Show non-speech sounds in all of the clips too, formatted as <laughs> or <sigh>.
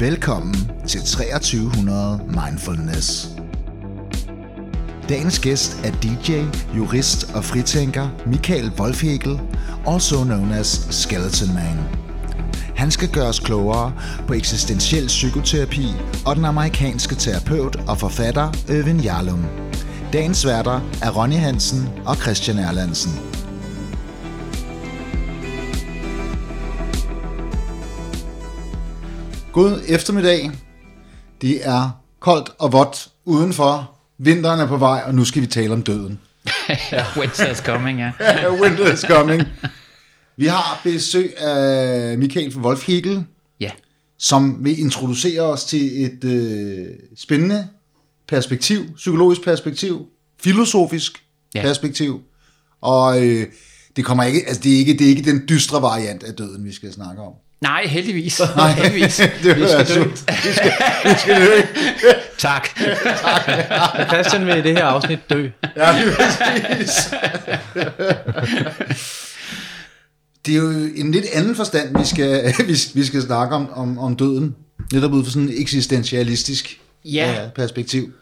Velkommen til 2300 Mindfulness. Dagens gæst er DJ, jurist og fritænker Michael Wolfhegel, also known as Skeleton Man. Han skal gøre os klogere på eksistentiel psykoterapi og den amerikanske terapeut og forfatter Øvin Jarlum. Dagens værter er Ronny Hansen og Christian Erlandsen. God eftermiddag. Det er koldt og vådt udenfor. Vinteren er på vej, og nu skal vi tale om døden. <laughs> Winter is coming, ja. <laughs> Winter is coming. Vi har besøg af Michael fra Wolf Hegel, Ja, som vil introducere os til et øh, spændende perspektiv, psykologisk perspektiv, filosofisk. Ja. perspektiv. Og øh, det kommer ikke, altså det er ikke, det er ikke den dystre variant af døden, vi skal snakke om. Nej, heldigvis. <laughs> heldigvis. <laughs> det vil være sundt. Vi skal, vi skal dø. <laughs> Tak. Christian vil i det her afsnit dø. Ja, lige præcis. Det er jo en lidt anden forstand, vi skal, vi, vi skal snakke om, om, om døden. Netop ud fra sådan et eksistentialistisk Ja. øh, perspektiv.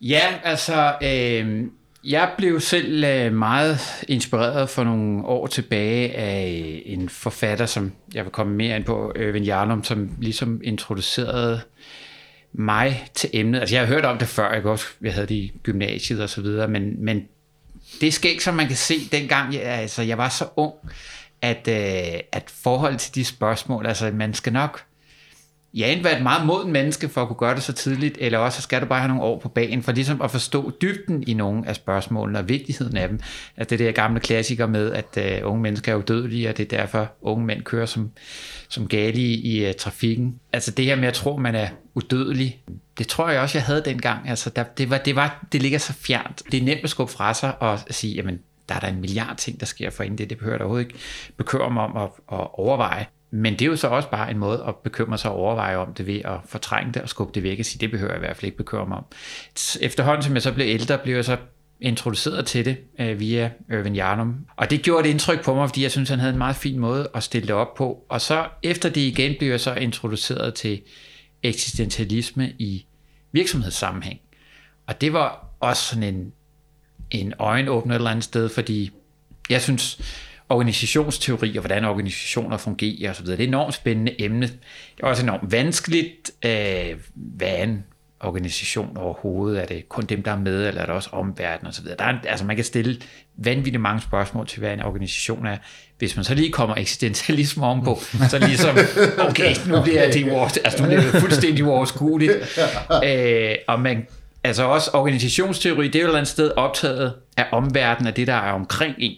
Ja, altså, øh, jeg blev selv øh, meget inspireret for nogle år tilbage af øh, en forfatter, som jeg vil komme mere ind på, Øven Jarlum, som ligesom introducerede mig til emnet. Altså, jeg har hørt om det før, jeg, også, jeg havde det i gymnasiet og så videre, men, men det skal ikke, som man kan se dengang, jeg, altså, jeg var så ung, at, øh, at forhold til de spørgsmål, altså man skal nok ja, enten være et meget moden menneske for at kunne gøre det så tidligt, eller også skal du bare have nogle år på banen for ligesom at forstå dybden i nogle af spørgsmålene og vigtigheden af dem. Altså det der gamle klassiker med, at uh, unge mennesker er udødelige, og det er derfor unge mænd kører som, som gale i, i uh, trafikken. Altså det her med at tro, at man er udødelig, det tror jeg også, jeg havde dengang. Altså der, det, var, det, var, det ligger så fjernt. Det er nemt at skubbe fra sig og sige, jamen der er der en milliard ting, der sker for inden det. Det behøver der overhovedet ikke bekymre mig om at, at overveje. Men det er jo så også bare en måde at bekymre sig og overveje om det ved at fortrænge det og skubbe det væk og sige, det behøver jeg i hvert fald ikke bekymre mig om. Efterhånden som jeg så blev ældre, blev jeg så introduceret til det øh, via Irvin Jarnum. Og det gjorde et indtryk på mig, fordi jeg synes, han havde en meget fin måde at stille det op på. Og så efter det igen blev jeg så introduceret til eksistentialisme i virksomhedssammenhæng. Og det var også sådan en, en øjenåbner et eller andet sted, fordi jeg synes, organisationsteori og hvordan organisationer fungerer osv., det er et enormt spændende emne. Det er også enormt vanskeligt. Øh, hvad en organisation overhovedet? Er det kun dem, der er med, eller er det også omverdenen osv.? Der er, altså man kan stille vanvittigt mange spørgsmål til, hvad en organisation er. Hvis man så lige kommer eksistentialisme ovenpå, så er det ligesom, okay, nu bliver det, uover, altså, nu bliver det fuldstændig uoverskueligt. Øh, og man, altså også organisationsteori, det er jo et eller andet sted optaget af omverdenen, af det, der er omkring en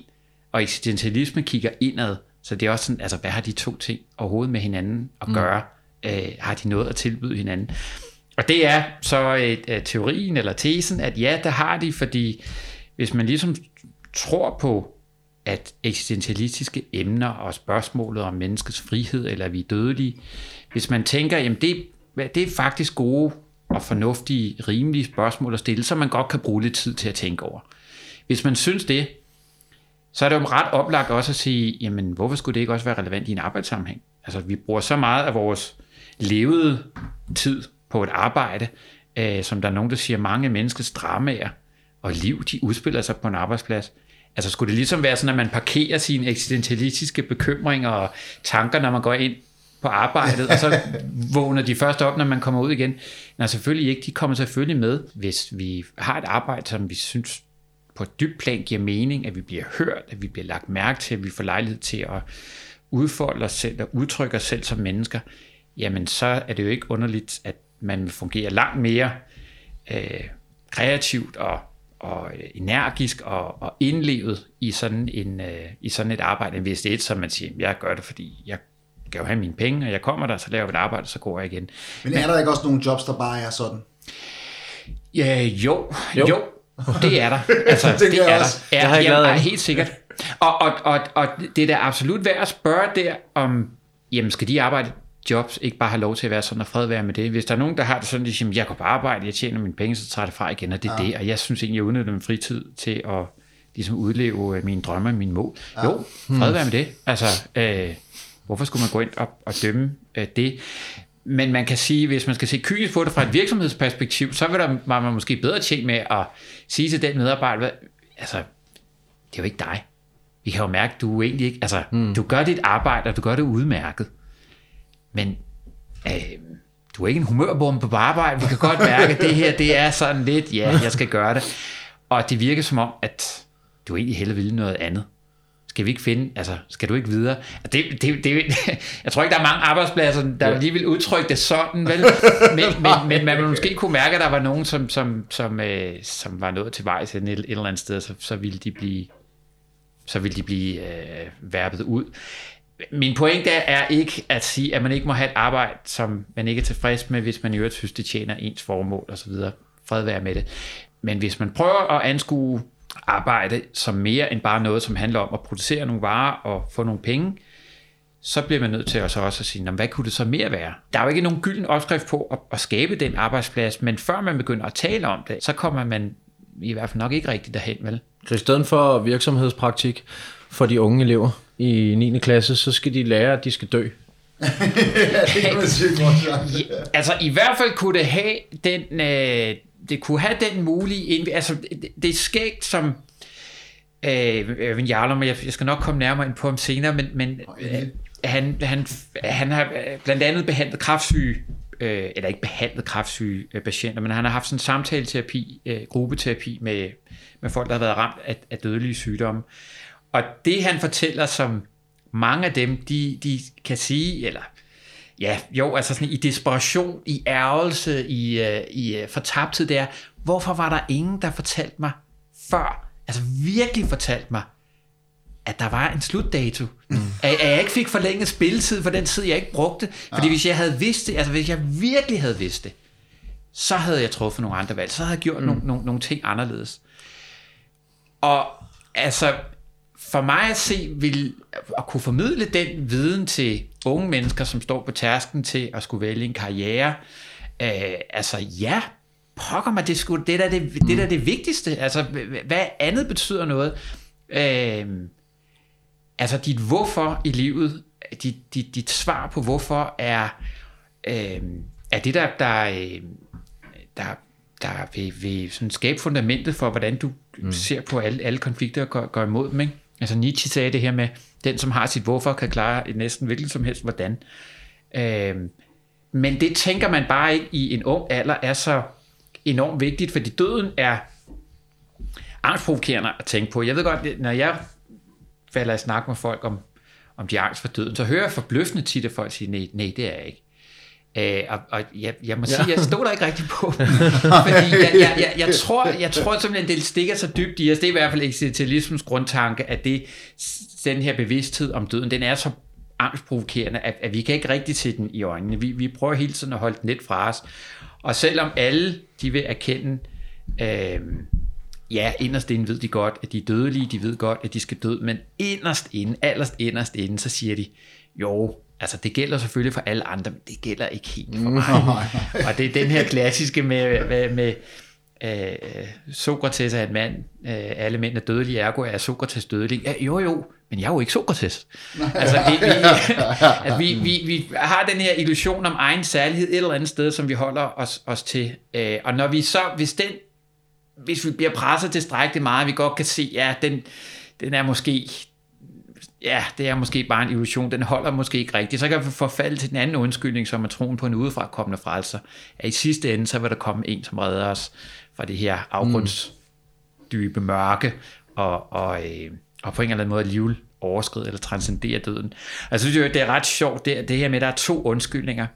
og eksistentialisme kigger indad, så det er også sådan, altså hvad har de to ting overhovedet med hinanden at gøre? Mm. Øh, har de noget at tilbyde hinanden? Og det er så øh, teorien eller tesen, at ja, der har de, fordi hvis man ligesom tror på, at eksistentialistiske emner og spørgsmålet om menneskets frihed, eller er vi dødelige, hvis man tænker, jamen det, det er faktisk gode og fornuftige, rimelige spørgsmål at stille, som man godt kan bruge lidt tid til at tænke over. Hvis man synes det, så er det jo ret oplagt også at sige, jamen hvorfor skulle det ikke også være relevant i en arbejdssammenhæng? Altså vi bruger så meget af vores levede tid på et arbejde, øh, som der er nogen, der siger, mange menneskers dramaer og liv, de udspiller sig på en arbejdsplads. Altså skulle det ligesom være sådan, at man parkerer sine eksistentialistiske bekymringer og tanker, når man går ind på arbejdet, og så <laughs> vågner de først op, når man kommer ud igen? Nej, selvfølgelig ikke. De kommer selvfølgelig med, hvis vi har et arbejde, som vi synes på et dybt plan giver mening, at vi bliver hørt, at vi bliver lagt mærke til, at vi får lejlighed til at udfolde os selv og udtrykke os selv som mennesker, jamen så er det jo ikke underligt, at man vil fungere langt mere øh, kreativt og, og energisk og, og indlevet i sådan, en, øh, i sådan et arbejde, end hvis det er et, som man siger, jeg gør det, fordi jeg skal jo have mine penge, og jeg kommer der, så laver vi et arbejde, så går jeg igen. Men er der ikke også nogle jobs, der bare er sådan? Ja, jo, jo, Jo. Det er der. Altså, Det det, jeg er også. der. Ja, Det har jeg jamen, ej, helt sikkert. Og, og, og, og det er da absolut værd at spørge der, om jamen, skal de arbejde jobs ikke bare have lov til at være sådan, og fred være med det. Hvis der er nogen, der har det sådan, de siger, jeg går på arbejde, jeg tjener mine penge, så tager jeg det fra igen, og det er ja. det. Og jeg synes egentlig, jeg udnytter min fritid til at ligesom udleve øh, mine drømme og mine mål. Ja. Jo, fred være med det. Altså, øh, hvorfor skulle man gå ind og, og dømme øh, det? men man kan sige, hvis man skal se kynisk på det fra et virksomhedsperspektiv, så vil der, man måske bedre tjent med at sige til den medarbejder, altså, det er jo ikke dig. Vi kan jo mærke, at du egentlig ikke, altså, mm. du gør dit arbejde, og du gør det udmærket. Men øh, du er ikke en humørbombe på arbejde. Vi kan godt <laughs> mærke, at det her, det er sådan lidt, ja, jeg skal gøre det. Og det virker som om, at du egentlig hellere vil noget andet. Skal vi ikke finde, altså, skal du ikke videre? Det, det, det, <laughs> jeg tror ikke, der er mange arbejdspladser, der ja. lige vil udtrykke det sådan, vel? <laughs> Men, men, men man måske kunne mærke, at der var nogen, som, som, som, øh, som var nået til vejs et, et eller andet sted, så, så ville de blive, så ville de blive øh, verbet ud. Min pointe er ikke at sige, at man ikke må have et arbejde, som man ikke er tilfreds med, hvis man i øvrigt synes, det tjener ens formål osv. Fred være med det. Men hvis man prøver at anskue arbejde som mere end bare noget, som handler om at producere nogle varer og få nogle penge, så bliver man nødt til også, også at sige, hvad kunne det så mere være? Der er jo ikke nogen gylden opskrift på at, at skabe den arbejdsplads, men før man begynder at tale om det, så kommer man i hvert fald nok ikke rigtigt derhen, vel? Så i stedet for virksomhedspraktik for de unge elever i 9. klasse, så skal de lære, at de skal dø. <laughs> ja, det kan man sige Altså i hvert fald kunne det have den, øh, det kunne have den mulige, altså det, det er skægt som, øh, Jarlum, jeg, jeg skal nok komme nærmere ind på ham senere, men, men øh, han, han, han har blandt andet behandlet kraftsyge, øh, eller ikke behandlet kraftsyge øh, patienter, men han har haft sådan en samtaleterapi, øh, gruppeterapi med, med folk, der har været ramt af, af dødelige sygdomme. Og det han fortæller, som mange af dem, de, de kan sige, eller ja, jo, altså sådan i desperation, i ærgelse, i, uh, i uh, fortabthed, det er, hvorfor var der ingen, der fortalte mig før, altså virkelig fortalte mig, at der var en slutdato. Mm. At, at jeg ikke fik forlænget spilletid for den tid, jeg ikke brugte. Fordi ja. hvis jeg havde vidst det, altså hvis jeg virkelig havde vidst det, så havde jeg truffet nogle andre valg. Så havde jeg gjort mm. nogle, nogle, nogle ting anderledes. Og altså, for mig at se, vil at kunne formidle den viden til unge mennesker, som står på tærsken til at skulle vælge en karriere, øh, altså ja, pokker mig, det, skulle, det, der det, det der det vigtigste. Altså, hvad andet betyder noget? Øh, altså, dit hvorfor i livet, dit, dit, dit svar på hvorfor er, øh, er det, der, der, øh, der, der vil, vil sådan skabe fundamentet for, hvordan du mm. ser på alle, alle konflikter og går, går imod dem. Ikke? Altså Nietzsche sagde det her med, den som har sit hvorfor, kan klare næsten hvilket som helst hvordan. Øh, men det tænker man bare ikke i en ung alder er så enormt vigtigt, fordi døden er angstprovokerende at tænke på. Jeg ved godt, når jeg falder i snak med folk om, om de angst for døden, så hører jeg forbløffende tit, at folk siger, nej, nej, det er jeg ikke. Øh, og, og jeg, jeg må sige, ja. jeg stoler ikke rigtig på <laughs> fordi jeg, jeg, jeg, jeg, tror, jeg tror simpelthen, det stikker så dybt i os. Det er i hvert fald eksistentialismens grundtanke, at det, den her bevidsthed om døden, den er så angstprovokerende, at, at vi kan ikke rigtig se den i øjnene. Vi, vi prøver hele tiden at holde den lidt fra os. Og selvom alle de vil erkende, øh, ja, inderst inde ved de godt, at de er dødelige, de ved godt, at de skal dø, men inderst inde, allerst inderst inde, så siger de, jo, Altså, det gælder selvfølgelig for alle andre, men det gælder ikke helt for mig. og det er den her klassiske med, med, med øh, Sokrates er en mand, øh, alle mænd er dødelige, ergo er Sokrates dødelig. Ja, jo, jo, men jeg er jo ikke Sokrates. altså, det, vi, <laughs> at vi, vi, vi har den her illusion om egen særlighed et eller andet sted, som vi holder os, os til. Øh, og når vi så, hvis den, hvis vi bliver presset tilstrækkeligt meget, vi godt kan se, ja, den, den er måske ja, det er måske bare en illusion, den holder måske ikke rigtigt. Så kan vi forfalde til den anden undskyldning, som er troen på en udefra kommende frelser. At i sidste ende, så vil der komme en, som redder os fra det her afgrundsdybe mørke, og, og, øh, og på en eller anden måde alligevel overskride eller transcendere døden. Altså, det synes det er ret sjovt, det, det her med, at der er to undskyldninger.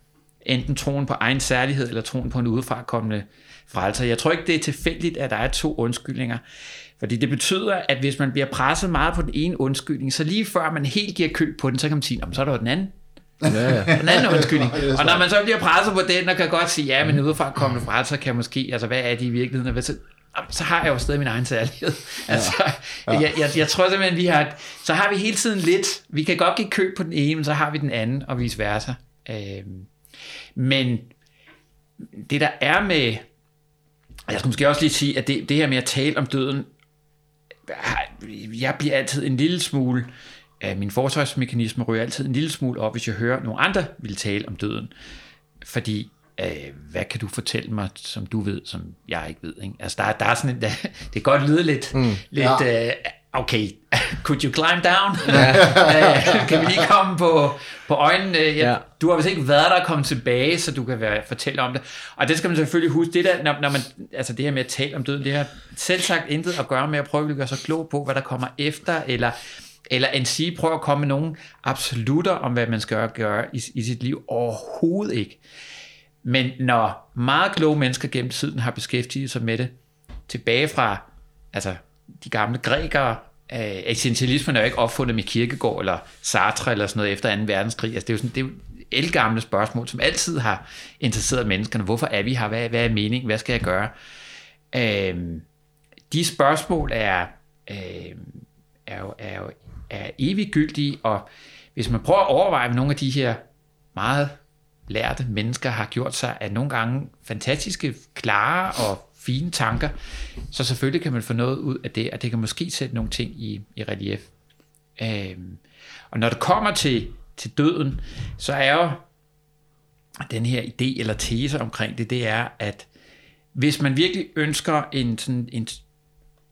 Enten troen på egen særlighed, eller troen på en udefra kommende frelser. Jeg tror ikke, det er tilfældigt, at der er to undskyldninger. Fordi det betyder, at hvis man bliver presset meget på den ene undskyldning, så lige før man helt giver køb på den, så kan man sige, så er der jo den anden. Ja, ja. <laughs> Den anden undskyldning. Og når man så bliver presset på den, og kan godt sige, ja, men udefra kommende fra, så kan jeg måske, altså hvad er det i virkeligheden? Så, så har jeg jo stadig min egen særlighed. Altså, ja. Ja. Jeg, jeg, jeg tror simpelthen, vi har, så har vi hele tiden lidt, vi kan godt give køb på den ene, men så har vi den anden, og vice versa. Øhm, men det der er med, jeg skal måske også lige sige, at det, det her med at tale om døden, jeg bliver altid en lille smule, min forsvarsmekanisme ryger altid en lille smule op, hvis jeg hører nogle andre vil tale om døden. fordi øh, hvad kan du fortælle mig, som du ved, som jeg ikke ved? Ikke? Altså, der, der er sådan en, der, <laughs> det kan godt lyde lidt, mm. lidt ja. øh, okay, <laughs> could you climb down? Ja. uh, <laughs> kan vi lige komme på, på øjnene? Jeg, ja. Du har vist ikke været der og kommet tilbage, så du kan være, fortælle om det. Og det skal man selvfølgelig huske. Det, der, når, når man, altså det her med at tale om døden, det har selv sagt intet at gøre med at prøve at gøre sig klog på, hvad der kommer efter, eller eller en sige, prøve at komme med nogle absolutter om, hvad man skal gøre i, i sit liv. Overhovedet ikke. Men når meget kloge mennesker gennem tiden har beskæftiget sig med det, tilbage fra altså, de gamle grækere, øh, essentialismen er jo ikke opfundet med kirkegård eller Sartre eller sådan noget efter 2. verdenskrig. Altså, det er jo sådan, det er jo elgamle spørgsmål, som altid har interesseret menneskerne. Hvorfor er vi her? Hvad, hvad er meningen? Hvad skal jeg gøre? Øh, de spørgsmål er, øh, er, jo, er jo er eviggyldige, og hvis man prøver at overveje, hvad nogle af de her meget lærte mennesker har gjort sig af nogle gange fantastiske, klare og fine tanker, så selvfølgelig kan man få noget ud af det, og det kan måske sætte nogle ting i, i relief. Øhm, og når det kommer til, til døden, så er jo den her idé eller tese omkring det, det er, at hvis man virkelig ønsker en, sådan, en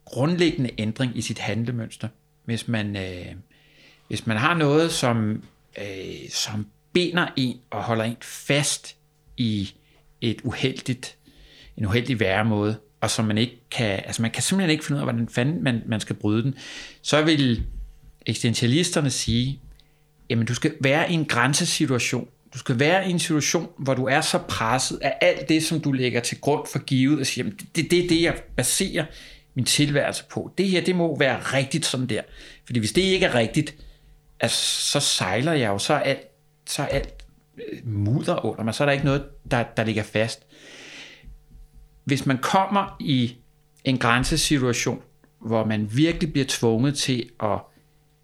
grundlæggende ændring i sit handlemønster, hvis man, øh, hvis man har noget, som, øh, som binder en og holder en fast i et uheldigt, en uheldig væremåde, og som man ikke kan, altså man kan simpelthen ikke finde ud af, hvordan fanden man, man skal bryde den, så vil eksistentialisterne sige, jamen du skal være i en grænsesituation. Du skal være i en situation, hvor du er så presset af alt det, som du lægger til grund for givet, og siger, jamen det, det er det, jeg baserer min tilværelse på. Det her, det må være rigtigt sådan der. Fordi hvis det ikke er rigtigt, altså, så sejler jeg jo, så er alt, så er alt øh, mudder under mig, så er der ikke noget, der, der ligger fast. Hvis man kommer i en grænsesituation, hvor man virkelig bliver tvunget til at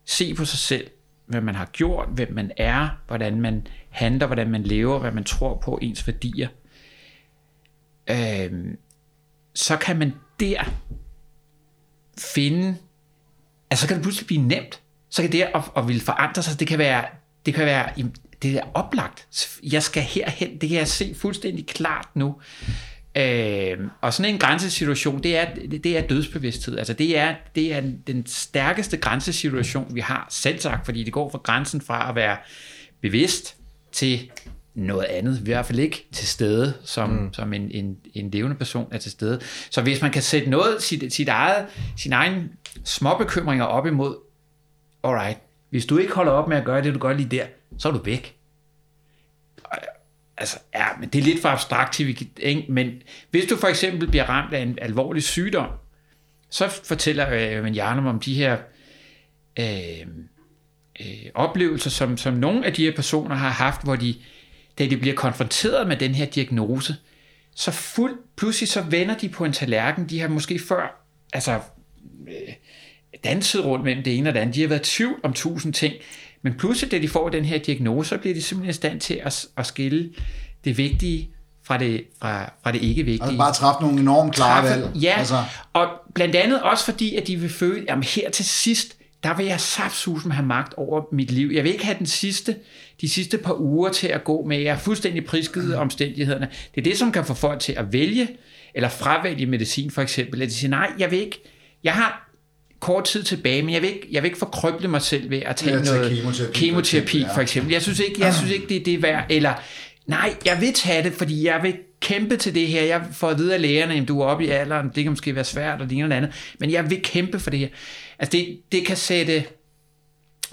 se på sig selv, hvad man har gjort, hvem man er, hvordan man handler, hvordan man lever, hvad man tror på, ens værdier, øh, så kan man der finde, altså så kan det pludselig blive nemt. Så kan det at, at ville forandre sig, det kan være, det kan være, det er oplagt. Jeg skal herhen, det kan jeg se fuldstændig klart nu. Øh, og sådan en grænsesituation, det er, det, er dødsbevidsthed. Altså det er, det er den stærkeste grænsesituation, vi har selv sagt, fordi det går fra grænsen fra at være bevidst til noget andet, i hvert fald ikke til stede, som, mm. som en, en, en levende person er til stede. Så hvis man kan sætte noget, sit, sit eget, sin egen småbekymringer op imod, alright, hvis du ikke holder op med at gøre det, du gør lige der, så er du væk. Altså, ja, men det er lidt for abstrakt til, ikke? men hvis du for eksempel bliver ramt af en alvorlig sygdom, så fortæller øh, man Jarnum om de her øh, øh, oplevelser, som, som nogle af de her personer har haft, hvor de da de bliver konfronteret med den her diagnose, så fuld, pludselig så vender de på en tallerken, de har måske før, altså, øh, danset rundt mellem det ene og det andet, de har været tvivl om tusind ting, men pludselig, da de får den her diagnose, så bliver de simpelthen i stand til at, at skille det vigtige fra det, fra, fra det ikke vigtige. Altså bare træffe nogle enormt klare valg. Ja, altså. og blandt andet også fordi, at de vil føle, at her til sidst, der vil jeg saftsusen have magt over mit liv. Jeg vil ikke have den sidste, de sidste par uger til at gå med. Jeg er fuldstændig prisgivet mm. omstændighederne. Det er det, som kan få folk til at vælge, eller fravælge medicin for eksempel. At de siger, nej, jeg vil ikke, jeg har kort tid tilbage, men jeg vil ikke, jeg vil ikke forkrøble mig selv ved at tage ja, noget kemoterapi, kemoterapi for eksempel. Jeg synes ikke, jeg synes ikke det, det er værd. Eller, nej, jeg vil tage det, fordi jeg vil kæmpe til det her. Jeg får at vide af lægerne, at du er oppe i alderen, det kan måske være svært, og det ene eller andet, men jeg vil kæmpe for det her. Altså det, det kan sætte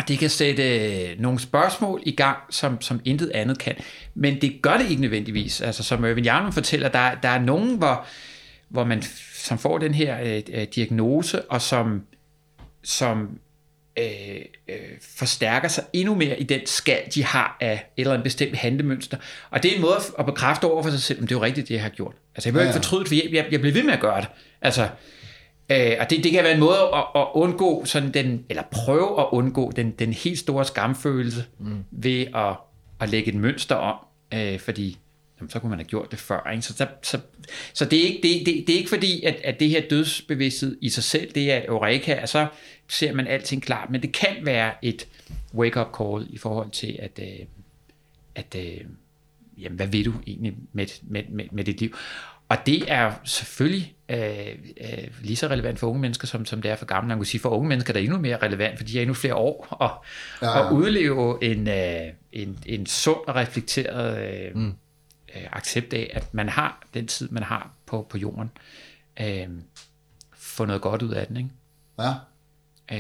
det kan sætte nogle spørgsmål i gang, som, som intet andet kan. Men det gør det ikke nødvendigvis. Altså som Irvin Jarnum fortæller, der, der er nogen, hvor, hvor man som får den her øh, øh, diagnose, og som, som øh, øh, forstærker sig endnu mere i den skal, de har af et eller andet bestemt handlemønster. Og det er en måde at bekræfte over for sig selv, om det er jo rigtigt, det jeg har gjort. Altså jeg vil ja, ja. ikke fortryde det, for jeg, jeg, jeg bliver ved med at gøre det. Altså, Øh, og det, det kan være en måde at, at undgå sådan den, eller prøve at undgå den, den helt store skamfølelse mm. ved at, at lægge et mønster om, øh, fordi jamen, så kunne man have gjort det før. Ikke? Så, så, så, så det, er ikke, det, det, det er ikke fordi, at, at det her dødsbevidsthed i sig selv, det er eureka, og så ser man alting klart, men det kan være et wake-up call i forhold til, at, øh, at øh, jamen, hvad vil du egentlig med, med, med, med dit liv? Og det er selvfølgelig øh, øh, lige så relevant for unge mennesker, som, som det er for gamle. Man kan sige, for unge mennesker der er endnu mere relevant, for de har endnu flere år at, ja, at udleve en, øh, en, en sund og reflekteret øh, mm. øh, accept af, at man har den tid, man har på, på jorden. Øh, få noget godt ud af den, ikke? Ja. Øh,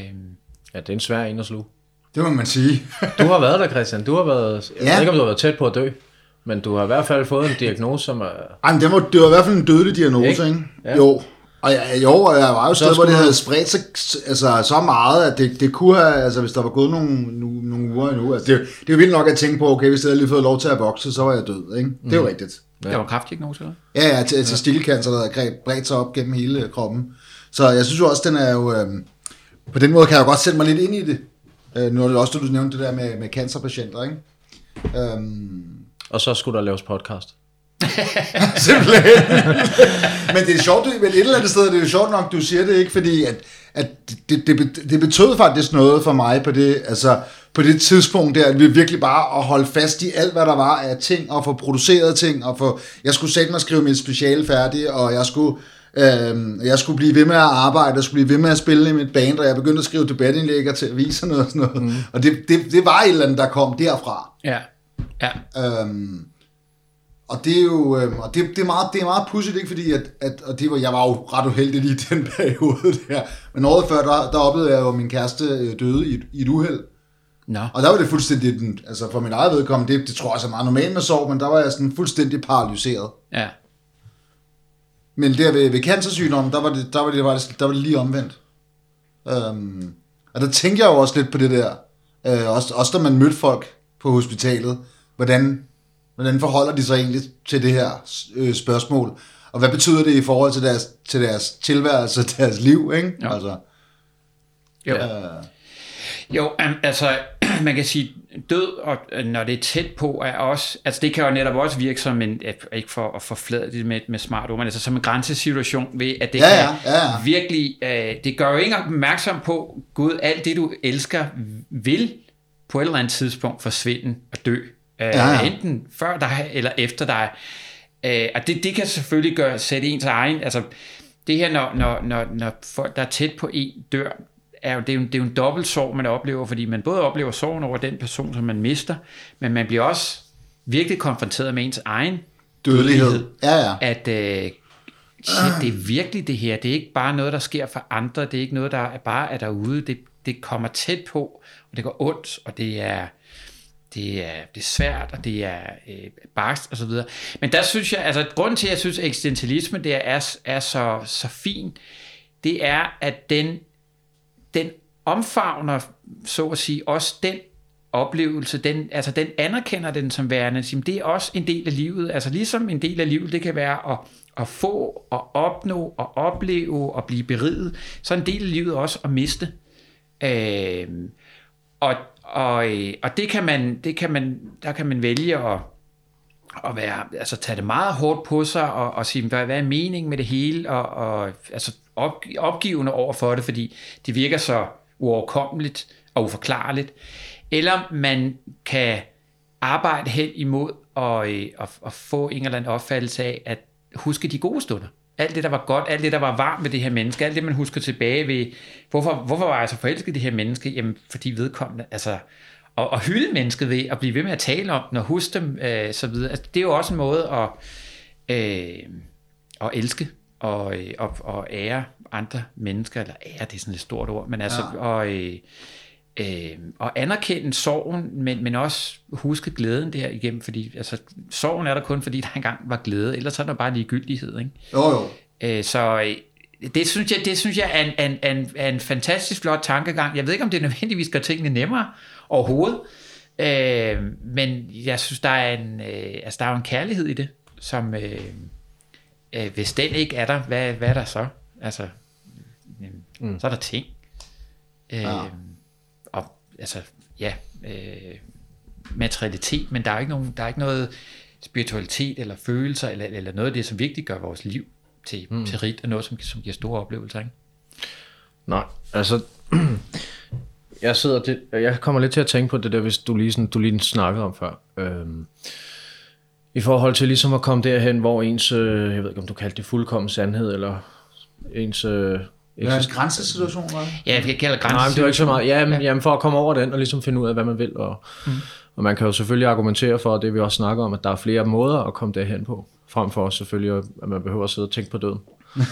Ja, det er en svær en at sluge. Det må man sige. Du har været der, Christian. Du har været, jeg Ja. ved ikke, om du har været tæt på at dø, men du har i hvert fald fået en diagnose, som er... Ej, men det, var, det var i hvert fald en dødelig diagnose, ikke? Ikke? Ja. Jo. Og jeg, jo, og jeg var jo et sted, hvor det havde spredt sig altså, så meget, at det, det kunne have, altså hvis der var gået nogle, nogle, nogle uger endnu, altså det, det er jo vildt nok at tænke på, okay, hvis jeg havde lige fået lov til at vokse, så var jeg død, ikke? Det er jo rigtigt. ja. Det var en kraftdiagnose, eller? Ja, ja, til, til stilcancer, der havde greb- bredt sig op gennem hele kroppen. Så jeg synes jo også, den er jo, øhm, på den måde kan jeg jo godt sætte mig lidt ind i det. Øh, nu er det også, du nævnte det der med, med cancerpatienter, ikke? Øhm, Og så skulle der laves podcast. <laughs> Simpelthen. men det er sjovt, men et eller andet sted, det er jo sjovt nok, du siger det ikke, fordi at, at det, det, det, betød faktisk noget for mig på det, altså på det tidspunkt der, at vi virkelig bare at holde fast i alt, hvad der var af ting, og få produceret ting, og få, jeg skulle sætte mig og skrive mit speciale færdigt, og jeg skulle, øhm, jeg skulle blive ved med at arbejde, jeg skulle blive ved med at spille i mit band, og jeg begyndte at skrive debatindlæg til aviserne og sådan noget, mm. og det, det, det var et eller andet, der kom derfra. Ja. Ja. Øhm, og det er jo øhm, og det, det, er meget, det er meget pudsigt, ikke? Fordi at, at, og det var, jeg var jo ret uheldig lige i den <laughs> periode der. Men året før, der, der oplevede jeg jo, at min kæreste øh, døde i et, i et uheld. Nå. Og der var det fuldstændig, altså for min eget vedkommende, det, det tror jeg også er meget normalt med sorg, men der var jeg sådan fuldstændig paralyseret. Ja. Men der ved, ved cancersygdommen, der var det, der var det, der var det, der var det lige omvendt. Øhm, og der tænkte jeg jo også lidt på det der, øh, også, også da man mødte folk på hospitalet, hvordan, hvordan forholder de sig egentlig til det her øh, spørgsmål, og hvad betyder det i forhold til deres, til deres tilværelse, <laughs> deres liv, ikke? Ja. Altså, Jo. øh, Jo, um, altså, man kan sige, død, og øh, når det er tæt på, er også, altså det kan jo netop også virke som en, ikke for at forflade det med, med smart ord, men altså som en grænsesituation ved, at det Ja, kan ja, ja. virkelig, øh, det gør jo ikke opmærksom på, Gud, alt det du elsker, vil på et eller andet tidspunkt forsvinde og dø. Øh, Ja, ja. Enten før dig eller efter dig. Øh, og det, det kan selvfølgelig gøre, sætte ens egen, altså det her, når, når, når, når folk, der er tæt på en, dør, er jo, det, er jo, det er jo en dobbelt sorg, man oplever, fordi man både oplever sorgen over den person, som man mister, men man bliver også virkelig konfronteret med ens egen dødelighed. Ja, ja. at øh, shit, det er virkelig det her. Det er ikke bare noget, der sker for andre. Det er ikke noget, der er bare er derude. Det, det kommer tæt på, og det går ondt, og det er, det er, det er svært, og det er øh, barst og så videre. Men der synes jeg, altså grunden til, at jeg synes, at eksistentialisme det er, er så, så fin, det er, at den, den omfavner, så at sige, også den oplevelse, den, altså den anerkender den som værende, siger, det er også en del af livet, altså ligesom en del af livet, det kan være at, at få, at opnå, at opleve, og blive beriget, så er en del af livet også at miste. Øh, og, og, øh, og det kan man, det kan man, der kan man vælge at, at være, altså tage det meget hårdt på sig og, og sige, hvad, hvad er meningen med det hele, og, og altså op, opgivende over for det, fordi det virker så uoverkommeligt og uforklarligt. Eller man kan arbejde hen imod og, øh, og, og få en eller anden opfattelse af, at huske de gode stunder. Alt det, der var godt, alt det, der var varmt ved det her menneske, alt det, man husker tilbage ved, hvorfor, hvorfor var jeg så forelsket i det her menneske? Jamen, fordi vedkommende, altså, og, og hylde mennesket ved at blive ved med at tale om den og huske dem, øh, så videre. Altså, det er jo også en måde at, øh, at elske og, øh, og, og ære andre mennesker, eller ære, det er sådan et stort ord, men altså, ja. og, øh, øh, og anerkende sorgen, men, men også huske glæden der igennem, fordi altså, sorgen er der kun, fordi der engang var glæde, ellers er der bare ligegyldighed, ikke? Jo, jo. Øh, så øh, det synes jeg, det synes jeg er, en, en, en, en fantastisk flot tankegang. Jeg ved ikke, om det nødvendigvis gør tingene nemmere overhovedet, øh, men jeg synes, der er, en, øh, altså, der er en kærlighed i det, som øh, øh, hvis den ikke er der, hvad, hvad er der så? Altså, øh, mm. så er der ting. Øh, Ja. Og altså, ja, øh, materialitet, men der er ikke, nogen, der er ikke noget spiritualitet eller følelser, eller, eller noget af det, som virkelig gør vores liv til, mm. til rigt, og noget, som, som giver store oplevelser. Ikke? Nej, altså... <clears throat> jeg sidder det, jeg kommer lidt til at tænke på det der, hvis du lige, sådan, du lige snakkede om før. Øhm, I forhold til ligesom at komme derhen, hvor ens, øh, jeg ved ikke om du kaldte det fuldkommen sandhed, eller ens... Øh, Ja, en grænsesituation, eller? Ja, det kalder grænse. Nej, men det var ikke så meget. Ja, men, jamen for at komme over den og ligesom finde ud af, hvad man vil. Og, mm. og man kan jo selvfølgelig argumentere for, det vi også snakker om, at der er flere måder at komme derhen på. Frem for selvfølgelig, at man behøver at sidde og tænke på døden.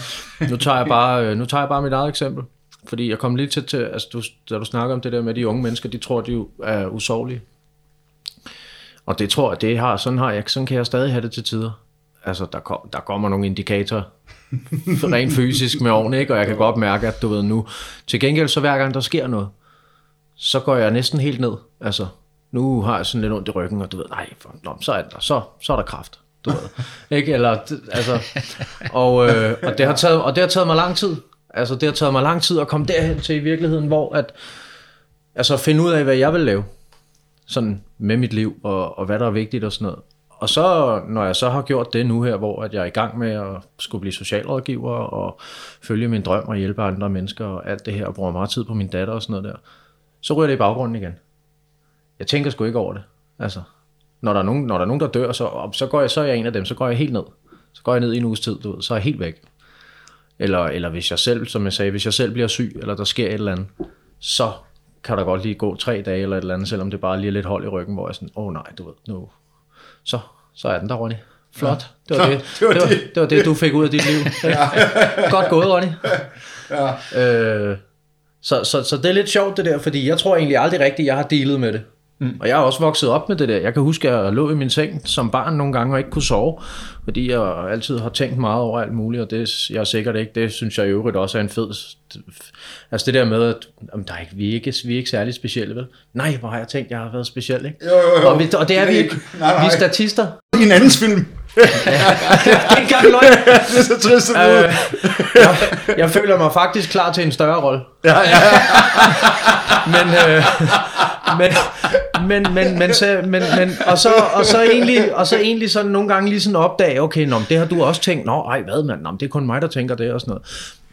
<laughs> nu, tager jeg bare, øh, nu tager jeg bare mit eget eksempel. Fordi jeg kom lige til, til altså du, da du snakker om det der med de unge mennesker, de tror, de jo er usårlige. Og det tror jeg, det har, sådan, har jeg, sådan kan jeg stadig have det til tider. Altså, der, kom, der kommer nogle indikatorer <laughs> rent fysisk med årene, ikke? og jeg kan godt mærke, at du ved nu, til gengæld så hver gang der sker noget, så går jeg næsten helt ned. Altså, nu har jeg sådan lidt ondt i ryggen, og du ved, nej, for, nå, så, er der, så, så er der kraft. Du ved. <laughs> ikke? Eller, altså, og, øh, og, det har taget, og det har taget mig lang tid. Altså, det har taget mig lang tid at komme derhen til i virkeligheden, hvor at, altså, finde ud af, hvad jeg vil lave. Sådan med mit liv, og, og hvad der er vigtigt og sådan noget. Og så, når jeg så har gjort det nu her, hvor at jeg er i gang med at skulle blive socialrådgiver og følge min drøm og hjælpe andre mennesker og alt det her, og bruger meget tid på min datter og sådan noget der, så ryger det i baggrunden igen. Jeg tænker sgu ikke over det. Altså, når der er nogen, når der, er nogen der dør, så, så, går jeg, så er jeg en af dem, så går jeg helt ned. Så går jeg ned i en uges tid, du ved, så er jeg helt væk. Eller, eller hvis jeg selv, som jeg sagde, hvis jeg selv bliver syg, eller der sker et eller andet, så kan der godt lige gå tre dage eller et eller andet, selvom det bare lige er lidt hold i ryggen, hvor jeg er sådan, åh oh, nej, du ved, nu, så, så er den der, Ronny. Flot. Ja. Det, var det, det, var det, var, det var det, du fik ud af dit liv. <laughs> Ja. <laughs> Godt gået, Ronny. Ja. Øh, så, så, så det er lidt sjovt det der, fordi jeg tror egentlig aldrig rigtigt, jeg har dealet med det. Mm. Og jeg har også vokset op med det der. Jeg kan huske, at jeg lå i min seng som barn nogle gange og ikke kunne sove, fordi jeg altid har tænkt meget over alt muligt, og det jeg er sikkert ikke. Det synes jeg i øvrigt også er en fed... Altså det der med, at jamen, der er ikke, vi, er ikke, vi er ikke særlig specielle, vel? Nej, hvor har jeg tænkt, jeg har været speciel, ikke? Jo, jo, jo. Og, vi, og det er vi ikke. Nej, nej. Vi er statister. I en andens film. <laughs> det er ikke engang løgn. <laughs> det er så trist øh, jeg, jeg føler mig faktisk klar til en større rolle. Ja, ja. <laughs> men, øh, men, men, men, men, så, men, men, og, så, og, så egentlig, og så egentlig sådan nogle gange lige sådan opdage, okay, nå, det har du også tænkt, nå, ej, hvad mand, nå, det er kun mig, der tænker det og sådan noget.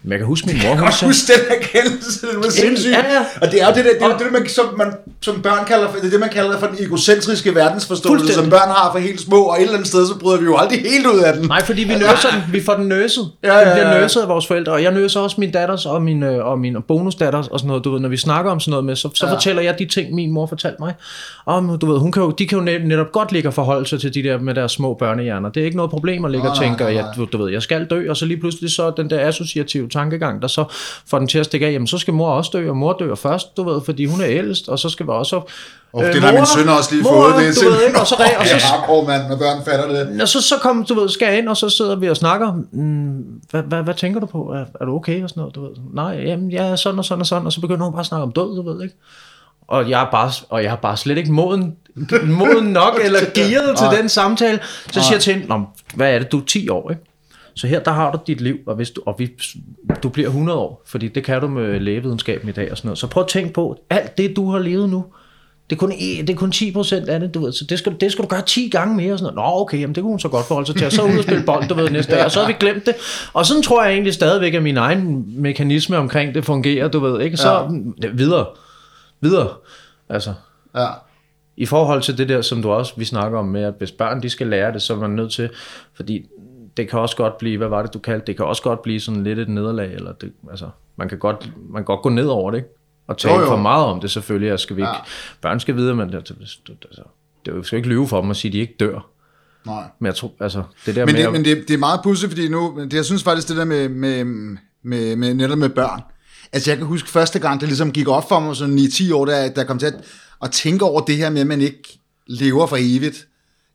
Men jeg kan huske min mor, kan godt huske den erkendelse, den var sindssyg. Ja, ja. Og det er jo det, der, det, er jo det man, som, man, som børn kalder for, det er det, man kalder for den egocentriske verdensforståelse, som børn har for helt små, og et eller andet sted, så bryder vi jo aldrig helt ud af den. Nej, fordi vi nøser den. Vi får den nøset. Ja, ja, Den bliver ja. nøset af vores forældre. Og jeg nøser også min datters og min, øh, og min bonusdatters og sådan noget. Du ved, når vi snakker om sådan noget med, så, så Ja. ja. fortæller jeg de ting, min mor fortalte mig. Om, du ved, hun kan jo, de kan jo net- netop godt ligge og forholde sig til de der med deres små børnehjerner. Det er ikke noget problem at ligge og tænke, at jeg, du, du ved, jeg skal dø, og så lige pludselig så den der associative tankegang, der så får den til at stikke af, jamen så skal mor også dø, og mor dør først, du ved, fordi hun er ældst, og så skal vi også... Og det har min søn også lige fået. Det er ved ikke, og så, og så, er hardcore, mand, når børn fatter det. og så, så kom, du ved, skal jeg ind, og så sidder vi og snakker. Mm, hvad, hvad, hvad tænker du på? Er, er du okay? Og sådan noget, du ved. Nej, jamen, jeg er sådan og sådan og sådan. Og så begynder hun bare at snakke om død, du ved, ikke? Og jeg er bare, og jeg har bare slet ikke moden, moden nok <laughs> eller gearet til den samtale. Så siger jeg til hende, hvad er det, du er 10 år, ikke? Så her, der har du dit liv, og, hvis du, og vi, du bliver 100 år, fordi det kan du med lægevidenskaben i dag og sådan noget. Så prøv at tænke på, alt det, du har levet nu, det er kun, det er kun 10 procent af det, du ved, så det skal, det skal du gøre 10 gange mere. Og sådan noget. Nå, okay, jamen det kunne hun så godt forholde sig til. Og så ud og spille bold, du ved, næste dag, og så har vi glemt det. Og sådan tror jeg egentlig stadigvæk, at min egen mekanisme omkring det fungerer, du ved, ikke? Så ja. videre, videre. Altså, Ja. i forhold til det der, som du også vi snakker om med, at hvis børn de skal lære det, så er man nødt til, fordi det kan også godt blive, hvad var det du kaldte, det kan også godt blive sådan lidt et nederlag, eller det, altså, man kan godt, man kan godt gå ned over det, ikke? Og tale Jo, jo. for meget om det selvfølgelig, og skal vi ikke, Ja. børn skal vide, men altså, det vi skal ikke lyve for dem og sige, at de ikke dør. Nej. Men jeg tror, altså, det der Men, med... det, at- men det, det er meget pudsigt, fordi nu, det, jeg synes faktisk, det der med, med, med, med netop med børn, altså jeg kan huske første gang, det ligesom gik op for mig, sådan i 10 år, der, der kom til at, at tænke over det her med, at man ikke lever for evigt,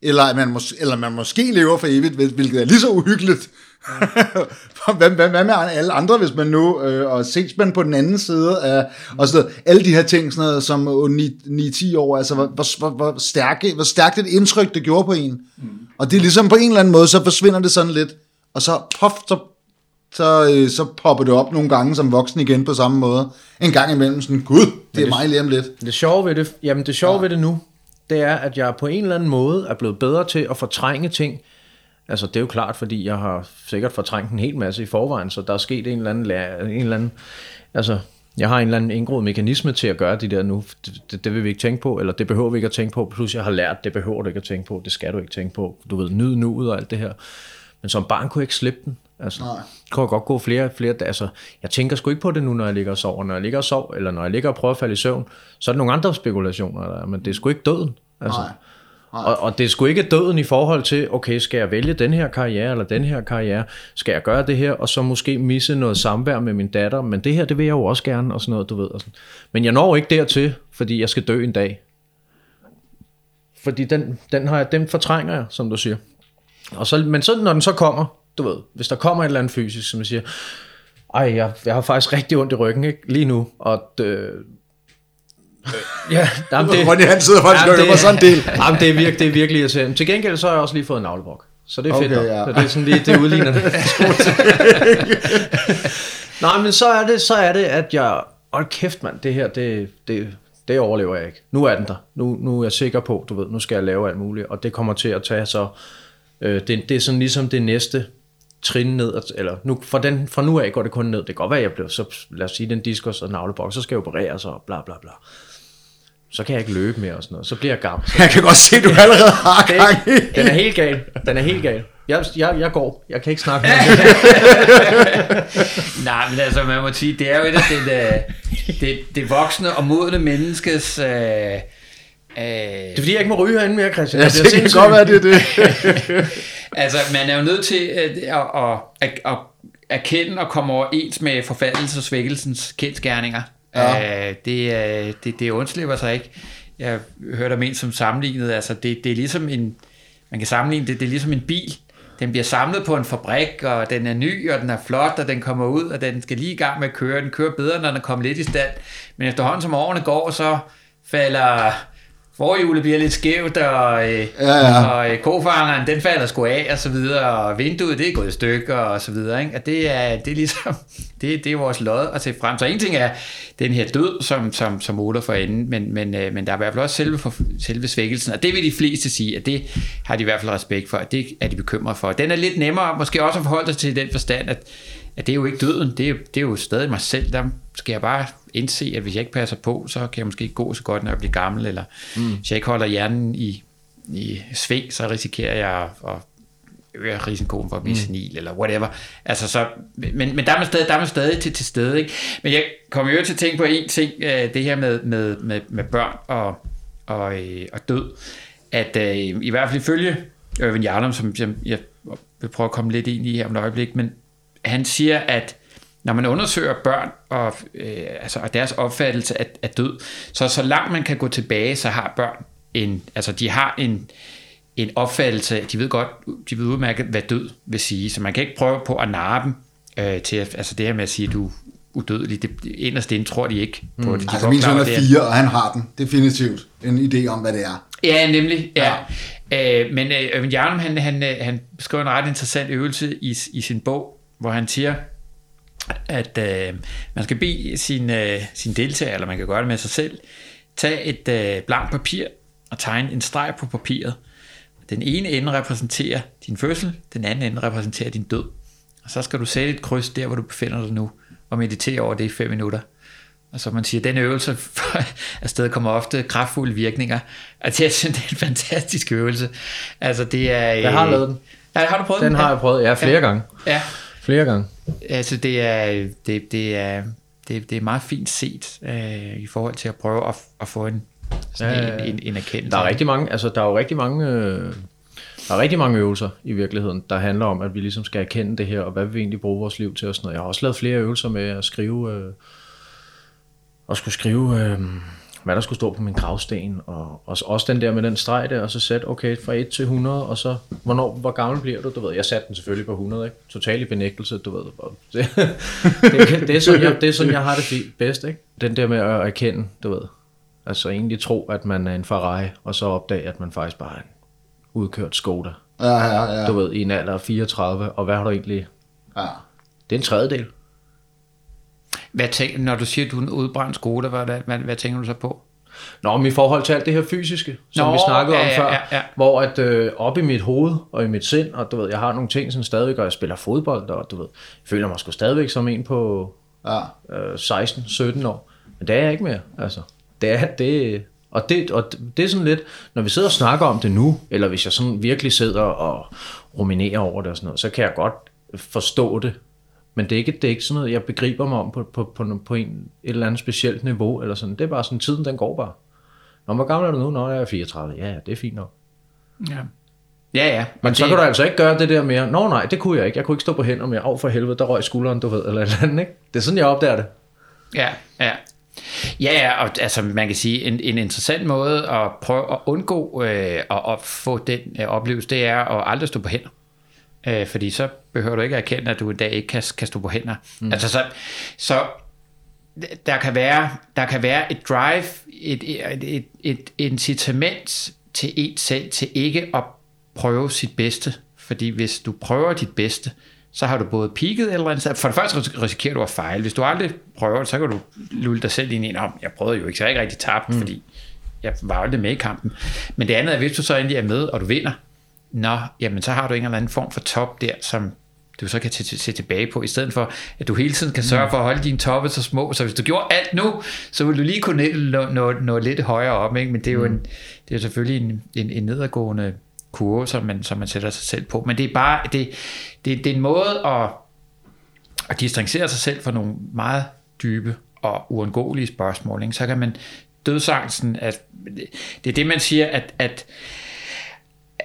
eller at man, mås, eller man måske lever for evigt, hvil- hvilket er lige så uhyggeligt. hvad, <laughs> hvad, hvad med alle andre, hvis man nu, øh, og ses man på den anden side af, og sådan noget, alle de her ting, sådan noget, som 9-10 år, altså hvor, hvor, hvor, stærke, hvor stærkt et indtryk det gjorde på en. Mm. Og det er ligesom på en eller anden måde, så forsvinder det sådan lidt, og så, puff, så, så, øh, så popper det op nogle gange som voksen igen på samme måde. En gang imellem sådan, gud, det er mig lige om lidt. Det sjove ved det, jamen det sjove ja. ved det nu, det er, at jeg på en eller anden måde er blevet bedre til at fortrænge ting. Altså det er jo klart, fordi jeg har sikkert fortrængt en hel masse i forvejen, så der er sket en eller anden, læ- en eller anden altså jeg har en eller anden indgroet mekanisme til at gøre det der nu. Det, det, det vil vi ikke tænke på, eller det behøver vi ikke at tænke på. Plus jeg har lært, det behøver du ikke at tænke på. Det skal du ikke tænke på. Du ved, nyd nuet og alt det her. Men som barn kunne jeg ikke slippe den. Altså, Nej. kunne jeg godt gå flere, flere dage. Altså, jeg tænker sgu ikke på det nu, når jeg ligger og sover. Når jeg ligger og sover, eller når jeg ligger og prøver at falde i søvn, så er der nogle andre spekulationer, der er, men det er sgu ikke døden. Altså, Nej. og, og det er sgu ikke døden i forhold til, okay, skal jeg vælge den her karriere, eller den her karriere, skal jeg gøre det her, og så måske misse noget samvær med min datter, men det her, det vil jeg jo også gerne, og sådan noget, du ved. Og sådan. Men jeg når ikke dertil, fordi jeg skal dø en dag. Fordi den, den, har jeg, den fortrænger jeg, som du siger. Og så, men så, når den så kommer, du ved, hvis der kommer et eller andet fysisk, som jeg siger, ej, jeg, jeg har faktisk rigtig ondt i ryggen, ikke? Lige nu, og øh, ja, jamen, det, Ronny, han sidder faktisk og øver sådan en del. <laughs> Jamen, det er virkelig, det er virkelig irriterende. Til gengæld så har jeg også lige fået en navlebrok. Så det er fedt Okay, ja. Så det er sådan lige, det udligner det. <laughs> Nej, men så er det, så er det, at jeg, hold kæft mand, det her, det, det, det overlever jeg ikke. Nu er den der. Nu, nu er jeg sikker på, du ved, nu skal jeg lave alt muligt, og det kommer til at tage så, øh, det, det er sådan ligesom det næste trin ned, eller nu, fra, den, fra nu af går det kun ned. Det kan godt være, at jeg bliver, så lad os sige, den diskus og navlebok, så skal jeg opereres og bla bla bla. Så kan jeg ikke løbe mere og sådan noget. Så bliver jeg gammel. <laughs> Jeg kan godt se, at du allerede har gang i. den er helt gal. Den er helt gal. Jeg, jeg, jeg går. Jeg kan ikke snakke mere. <laughs> Nej, men altså, man må sige, det er jo et af det, det, det, det voksne og modne menneskes... Øh, øh, Det er fordi, jeg ikke må ryge herinde mere, Christian. Ja, Det det kan godt være, det er det. <laughs> altså, man er jo nødt til at, at, at, at, at erkende og komme overens med forfaldelse og svækkelsens kendskærninger. Ja. Øh, det, øh, det, det undslipper sig ikke. Jeg hørte om en som sammenlignet, altså det, det er ligesom en, man kan sammenligne det, det er ligesom en bil. Den bliver samlet på en fabrik, og den er ny, og den er flot, og den kommer ud, og den skal lige i gang med at køre. Den kører bedre, når den er kommet lidt i stand. Men efterhånden som årene går, så falder forhjulet bliver lidt skævt, og, øh, Ja, ja. og øh, kofangeren, den falder sgu af, og så videre, og vinduet, det er gået i stykker, og så videre, ikke? Og det er, det er ligesom, <laughs> det, det er vores lod at se frem. Så en ting er den her død, som, som, som måler for enden, men, men, øh, men der er i hvert fald også selve, for, selve svækkelsen, og det vil de fleste sige, at det har de i hvert fald respekt for, at det er de bekymret for. Den er lidt nemmere, måske også at forholde sig til den forstand, at, at det er jo ikke døden, det er, jo- det er jo stadig mig selv, der skal jeg bare indse, at hvis jeg ikke passer på, så kan jeg måske ikke gå så godt, når jeg bliver gammel, eller mm. hvis jeg ikke holder hjernen i, i sving, så risikerer jeg at, at øge risikoen for at blive senil, eller whatever. Altså så, men, men der er man stadig, der er man stadig til, til stede, ikke? Men jeg kommer jo til at tænke på en ting, øh, det her med, med, med, med børn og, og, øh, og død, at øh, i hvert fald ifølge Irvin Jarlum, som jeg, jeg vil prøve at komme lidt ind i her om et øjeblik, men han siger, at når man undersøger børn og, øh, altså, og deres opfattelse af, af død, så så langt man kan gå tilbage, så har børn en, altså de har en, en opfattelse, de ved godt, de ved udmærket, hvad død vil sige, så man kan ikke prøve på at narre dem øh, til, altså det her med at sige, at du er udødelig, det, inderst inde tror de ikke på det. De Altså, godt min søn er fire, og han har den. Definitivt. En idé om, hvad det er. Ja, nemlig. Ja. Ja. Øh, men øh, Jarlum, han, han, øh, han beskriver en ret interessant øvelse i, i sin bog, hvor han siger, at øh, man skal bede sin, øh, sin deltager, eller man kan gøre det med sig selv, tage et øh, blankt papir og tegne en streg på papiret. Den ene ende repræsenterer din fødsel, den anden ende repræsenterer din død. Og så skal du sætte et kryds der, hvor du befinder dig nu, og meditere over det i fem minutter. Og så man siger, den øvelse <laughs> afsted kommer ofte kraftfulde virkninger. Det er sådan det er en fantastisk øvelse. Altså det er... Jeg har lavet den. Ja, har du prøvet Den den? har jeg prøvet, ja, flere Ja. gange. Ja, Flere gange. altså det er, det, det er, det, det er meget fint set øh, i forhold til at prøve at, at få en, sådan Ja, en, en, en erkendelse. Der er rigtig mange, altså der er jo rigtig mange, øh, der er rigtig mange øvelser i virkeligheden, der handler om, at vi ligesom skal erkende det her, og hvad vil vi egentlig bruge vores liv til og sådan noget. Jeg har også lavet flere øvelser med at skrive, øh, at skulle skrive, øh, hvad der skulle stå på min gravsten, og, og også den der med den streg der, og så sætte, okay, fra 1 til 100, og så, hvornår, hvor gammel bliver du, du ved, jeg satte den selvfølgelig på 100, ikke? Total i benægtelse, du ved, <laughs> det, det, det, er sådan, jeg, det er sådan, jeg har det bedst, ikke? Den der med at erkende, du ved, altså egentlig tro, at man er en Ferrari, og så opdage, at man faktisk bare er en udkørt Skoda, Ja, ja, ja. du ved, i en alder af 34, og hvad har du egentlig, ja. det er en tredjedel. Hvad tænker, når du siger, at du er en udbrændt skole, hvad, hvad, hvad, hvad tænker du så på? Nå, men i forhold til alt det her fysiske, som Nå, vi snakkede ja, om ja, før, ja, ja. hvor at øh, op i mit hoved og i mit sind, og du ved, jeg har nogle ting sådan stadigvæk, og jeg spiller fodbold, og du ved, jeg føler mig sgu stadigvæk som en på, Ja. øh, 16, 17 år. Men det er jeg ikke mere. Altså, det er, det, og, det, og det er sådan lidt, når vi sidder og snakker om det nu, eller hvis jeg sådan virkelig sidder og ruminerer over det og sådan noget, så kan jeg godt forstå det. Men det er ikke, det er ikke sådan noget, jeg begriber mig om på, på, på, på en, et eller andet specielt niveau, eller sådan. Det er bare sådan, tiden den går bare. Når hvor gammel er du nu? Nå, jeg er 34. Ja, ja, det er fint nok. Ja. Ja, ja. Men Og så det- kan du altså ikke gøre det der mere. Nå nej, det kunne jeg ikke. Jeg kunne ikke stå på hænder mere. Af for helvede, der røg skulderen, du ved, eller et eller andet, ikke? Det er sådan, jeg opdager det. Ja, ja. Ja, ja, og altså man kan sige, en, en interessant måde at prøve at undgå øh, at, at få den øh, oplevelse, det er at aldrig stå på hænder. Øh, fordi så behøver du ikke at erkende, at du i dag ikke kan, kan stå på hænder. Mm. Altså så, så der kan være, der kan være et drive, et, et, et, et incitament til en selv til ikke at prøve sit bedste. Fordi hvis du prøver dit bedste, så har du både peaked eller andet. For det første ris- risikerer du at fejle. Hvis du aldrig prøver så kan du lulle dig selv ind i en om, jeg prøvede jo ikke, så jeg ikke rigtig tabt, mm. fordi jeg var aldrig med i kampen. Men det andet er, hvis du så endelig er med, og du vinder, nå, jamen så har du en eller anden form for top der, som du så kan se tilbage på, i stedet for, at du hele tiden kan sørge for at holde dine toppe så små. Så hvis du gjorde alt nu, så ville du lige kunne nå, nå, nå lidt højere op. Ikke? Men det er jo en, det er selvfølgelig en, en, en nedadgående kurve, som man, som man sætter sig selv på. Men det er bare, det, det, det er en måde at, at distancere sig selv fra nogle meget dybe og uundgåelige spørgsmål. Ikke? Så kan man dødsangsten, at det er det, man siger, at, at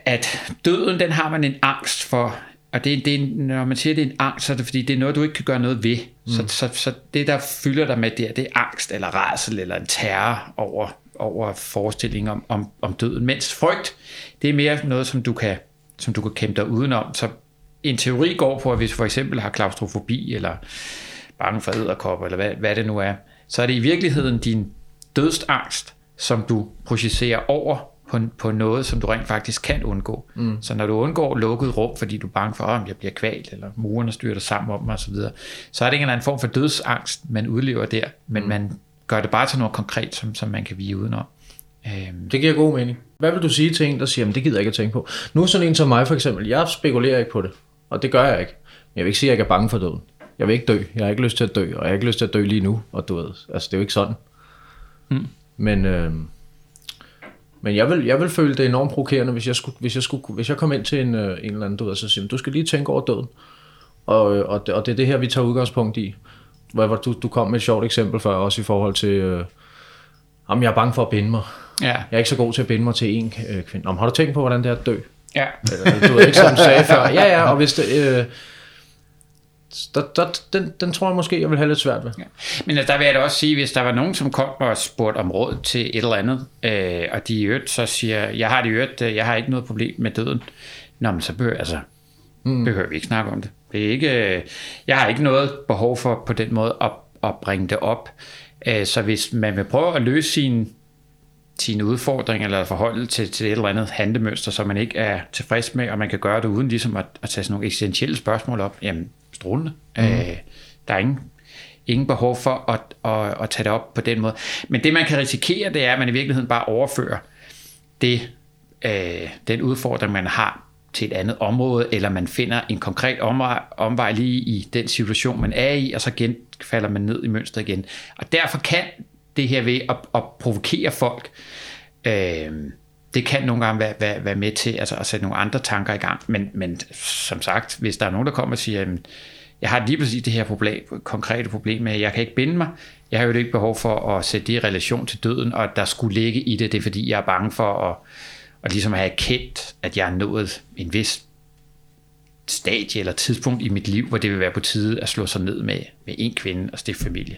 at døden, den har man en angst for, og det, det når man siger, det er en angst, så er det fordi, det er noget, du ikke kan gøre noget ved. Mm. Så, så, så det, der fylder dig med der, det er angst, eller rædsel, eller en terror over, over forestillingen om, om, om døden. Mens frygt, det er mere noget, som du kan, som du kan kæmpe dig udenom. Så en teori går på, at hvis du for eksempel har klaustrofobi, eller bange for æderkopper, eller hvad, hvad det nu er, så er det i virkeligheden din dødsangst, som du projicerer over på, på noget, som du rent faktisk kan undgå. Mm. Så når du undgår lukket rum, fordi du er bange for, om jeg bliver kvalt, eller murene styrter sammen om mig osv., så er det ikke en eller anden form for dødsangst, man udlever der, men mm. man gør det bare til noget konkret, som, som man kan vige udenom. Øhm, Det giver god mening. Hvad vil du sige til en, der siger, "Jamen, det gider jeg ikke at tænke på? Nu er sådan en som mig for eksempel, jeg spekulerer ikke på det, og det gør jeg ikke. Men jeg vil ikke sige, at jeg er bange for døden. Jeg vil ikke dø. Jeg har ikke lyst til at dø, og jeg har ikke lyst til at dø lige nu, og du ved, altså det er jo ikke sådan. Mm. Men, øh, men jeg vil, jeg vil føle det enormt provokerende, hvis jeg, skulle, hvis jeg, skulle, hvis jeg kom ind til en, øh, en eller anden, du ved, så siger, "Men du skal lige tænke over døden. Og, øh, og, det, og det er det her, vi tager udgangspunkt i. Hvor, hvor du, du kom med et sjovt eksempel før, også i forhold til, øh, om jeg er bange for at binde mig. ja, Jeg er ikke så god til at binde mig til en øh, kvinde. Nå, har du tænkt på, hvordan det er at dø? ja. Eller, du ved ikke, som sagde før. Ja, ja, og hvis det... Øh, der, der, den, den tror jeg måske, jeg vil have lidt svært ved. Ja. Men der vil jeg da også sige, hvis der var nogen, som kom og spurgte om råd til et eller andet, øh, og de i øvrigt så siger, jeg har det i øvrigt, øh, jeg har ikke noget problem med døden. Nå, men så behøver, altså, mm. behøver vi ikke snakke om det. det er ikke, øh, jeg har ikke noget behov for på den måde at, at bringe det op. Øh, så hvis man vil prøve at løse sine sine udfordringer eller forholde til, til et eller andet handlemønster, som man ikke er tilfreds med, og man kan gøre det uden ligesom at, at tage sådan nogle essentielle spørgsmål op, jamen strålende. Mm. Øh, der er ingen, ingen behov for at, at, at tage det op på den måde. Men det man kan risikere, det er, at man i virkeligheden bare overfører det, øh, den udfordring, man har til et andet område, eller man finder en konkret omvej, omvej lige i den situation, man er i, og så gen, falder man ned i mønstret igen. Og derfor kan det her ved at, at provokere folk, øh, det kan nogle gange være, være, være med til altså, at sætte nogle andre tanker i gang. Men, men som sagt, hvis der er nogen, der kommer og siger, jamen, jeg har lige præcis det her problem, konkrete problem med, at jeg kan ikke binde mig, jeg har jo ikke behov for at sætte det i relation til døden, og at der skulle ligge i det, det er fordi, jeg er bange for at, at ligesom have erkendt, at jeg er nået en vis stadie eller tidspunkt i mit liv, hvor det vil være på tide at slå sig ned med, med en kvinde og stifte familie.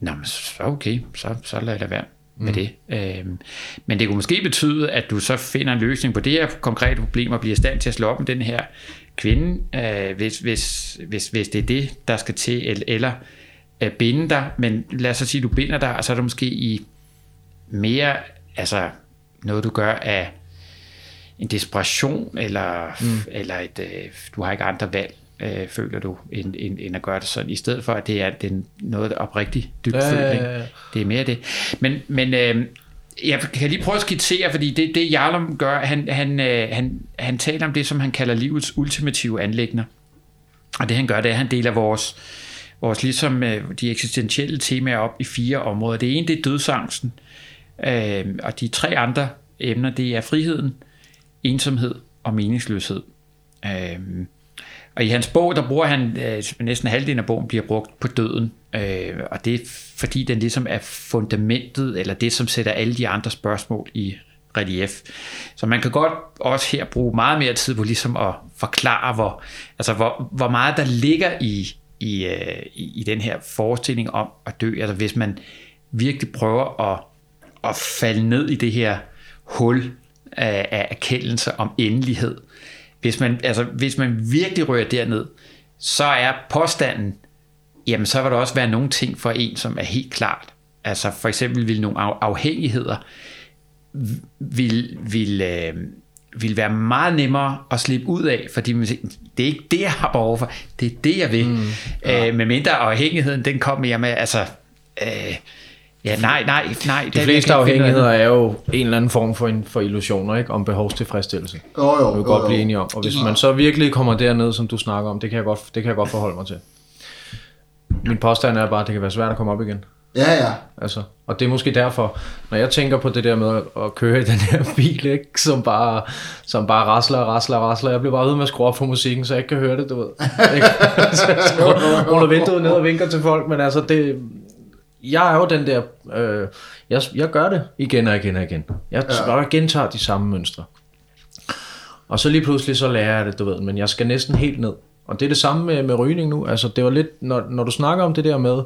Nå, men så okay, så, så lad det være med det. Øhm, men det kunne måske betyde, at du så finder en løsning på det her konkrete problem og bliver i stand til at slå op med den her kvinde, øh, hvis, hvis, hvis, hvis det er det, der skal til, eller, eller øh, binde dig, men lad os så sige, at du binder dig, og så er det måske i mere, altså noget du gør af en desperation, eller, mm. eller et, øh, du har ikke andre valg, øh, føler du, end, end, end at gøre det sådan, i stedet for, at det er, er noget oprigtigt dybt Ja, ikke? ja, ja. Det er mere det. Men, men øh, jeg kan lige prøve at skitsere, fordi det, det Jarlum gør, han, han, øh, han, han taler om det, som han kalder livets ultimative anlægner. Og det han gør, det er, at han deler vores, vores ligesom øh, de eksistentielle temaer op i fire områder. Det ene, det er dødsangsten, øh, og de tre andre emner, det er friheden, ensomhed og meningsløshed. Øh, og i hans bog, der bruger han, øh, næsten halvdelen af bogen bliver brugt på døden, øh, og det er fordi den ligesom er fundamentet, eller det som sætter alle de andre spørgsmål i relief. Så man kan godt også her bruge meget mere tid på ligesom at forklare, hvor, altså hvor, hvor meget der ligger i, i, øh, i, i den her forestilling om at dø. Altså hvis man virkelig prøver at, at falde ned i det her hul af, af erkendelse om endelighed, hvis man, altså, hvis man virkelig rører derned, så er påstanden, jamen så vil der også være nogle ting for en, som er helt klart. Altså for eksempel vil nogle afhængigheder vil, vil, øh, vil være meget nemmere at slippe ud af, fordi man siger, det er ikke det, jeg har behov for, det er det, jeg vil. Mm, ja. øh, med mindre afhængigheden, den kommer jeg med, altså... Øh, Ja, nej, nej, nej. De fleste afhængigheder er jo en eller anden form for, en, for illusioner, ikke? Om behovstilfredsstillelse. Jo, jo, det vil godt blive enige om. Og hvis man så virkelig kommer derned, som du snakker om, det kan jeg godt, det kan jeg godt forholde mig til. Min påstand er bare, at det kan være svært at komme op igen. Ja, ja. Altså, og det er måske derfor, når jeg tænker på det der med at køre i den her <laughs> bil, ikke, som bare, som bare rasler og rasler og rasler, jeg bliver bare ved med at skrue op for musikken, så jeg ikke kan høre det, du ved. <laughs> Ikke? <laughs> så jeg ruller vinduet ned og vinker til folk, men altså, det, jeg er jo den der, øh, jeg, jeg gør det igen og igen og igen. Jeg ja. bare gentager de samme mønstre. Og så lige pludselig så lærer jeg det, du ved, men jeg skal næsten helt ned. Og det er det samme med, med rygning nu. Altså det var lidt, når, når du snakker om det der med,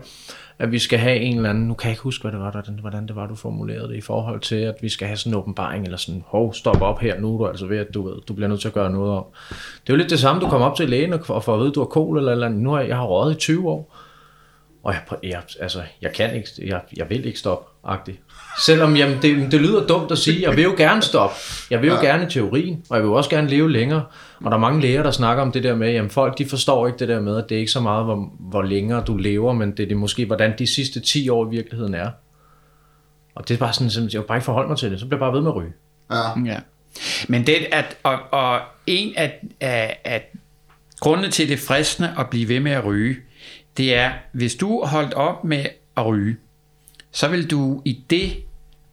at vi skal have en eller anden, nu kan jeg ikke huske, hvad det var, der, hvordan det var, du formulerede det, i forhold til, at vi skal have sådan en åbenbaring, eller sådan, hov, stop op her, nu er du altså ved, at du, ved, du bliver nødt til at gøre noget om. Det er jo lidt det samme, du kommer op til lægen og får at vide, at du har kol eller eller. Nu har jeg, jeg har røget i 20 år, og jeg, jeg, altså, jeg kan ikke, jeg, jeg vil ikke stoppe, agtigt. Selvom jamen, det, det lyder dumt at sige, jeg vil jo gerne stoppe. Jeg vil jo ja. gerne i teorien, og jeg vil også gerne leve længere. Og der er mange læger, der snakker om det der med, at folk de forstår ikke det der med, at det er ikke så meget, hvor, hvor længere du lever, men det er det måske, hvordan de sidste 10 år i virkeligheden er. Og det er bare sådan, at jeg bare ikke forholde mig til det, så bliver jeg bare ved med at ryge. Ja. ja. Men det at, og, og en af, af, af grundene til det fristende at blive ved med at ryge, det er, hvis du holdt op med at ryge, så vil du i det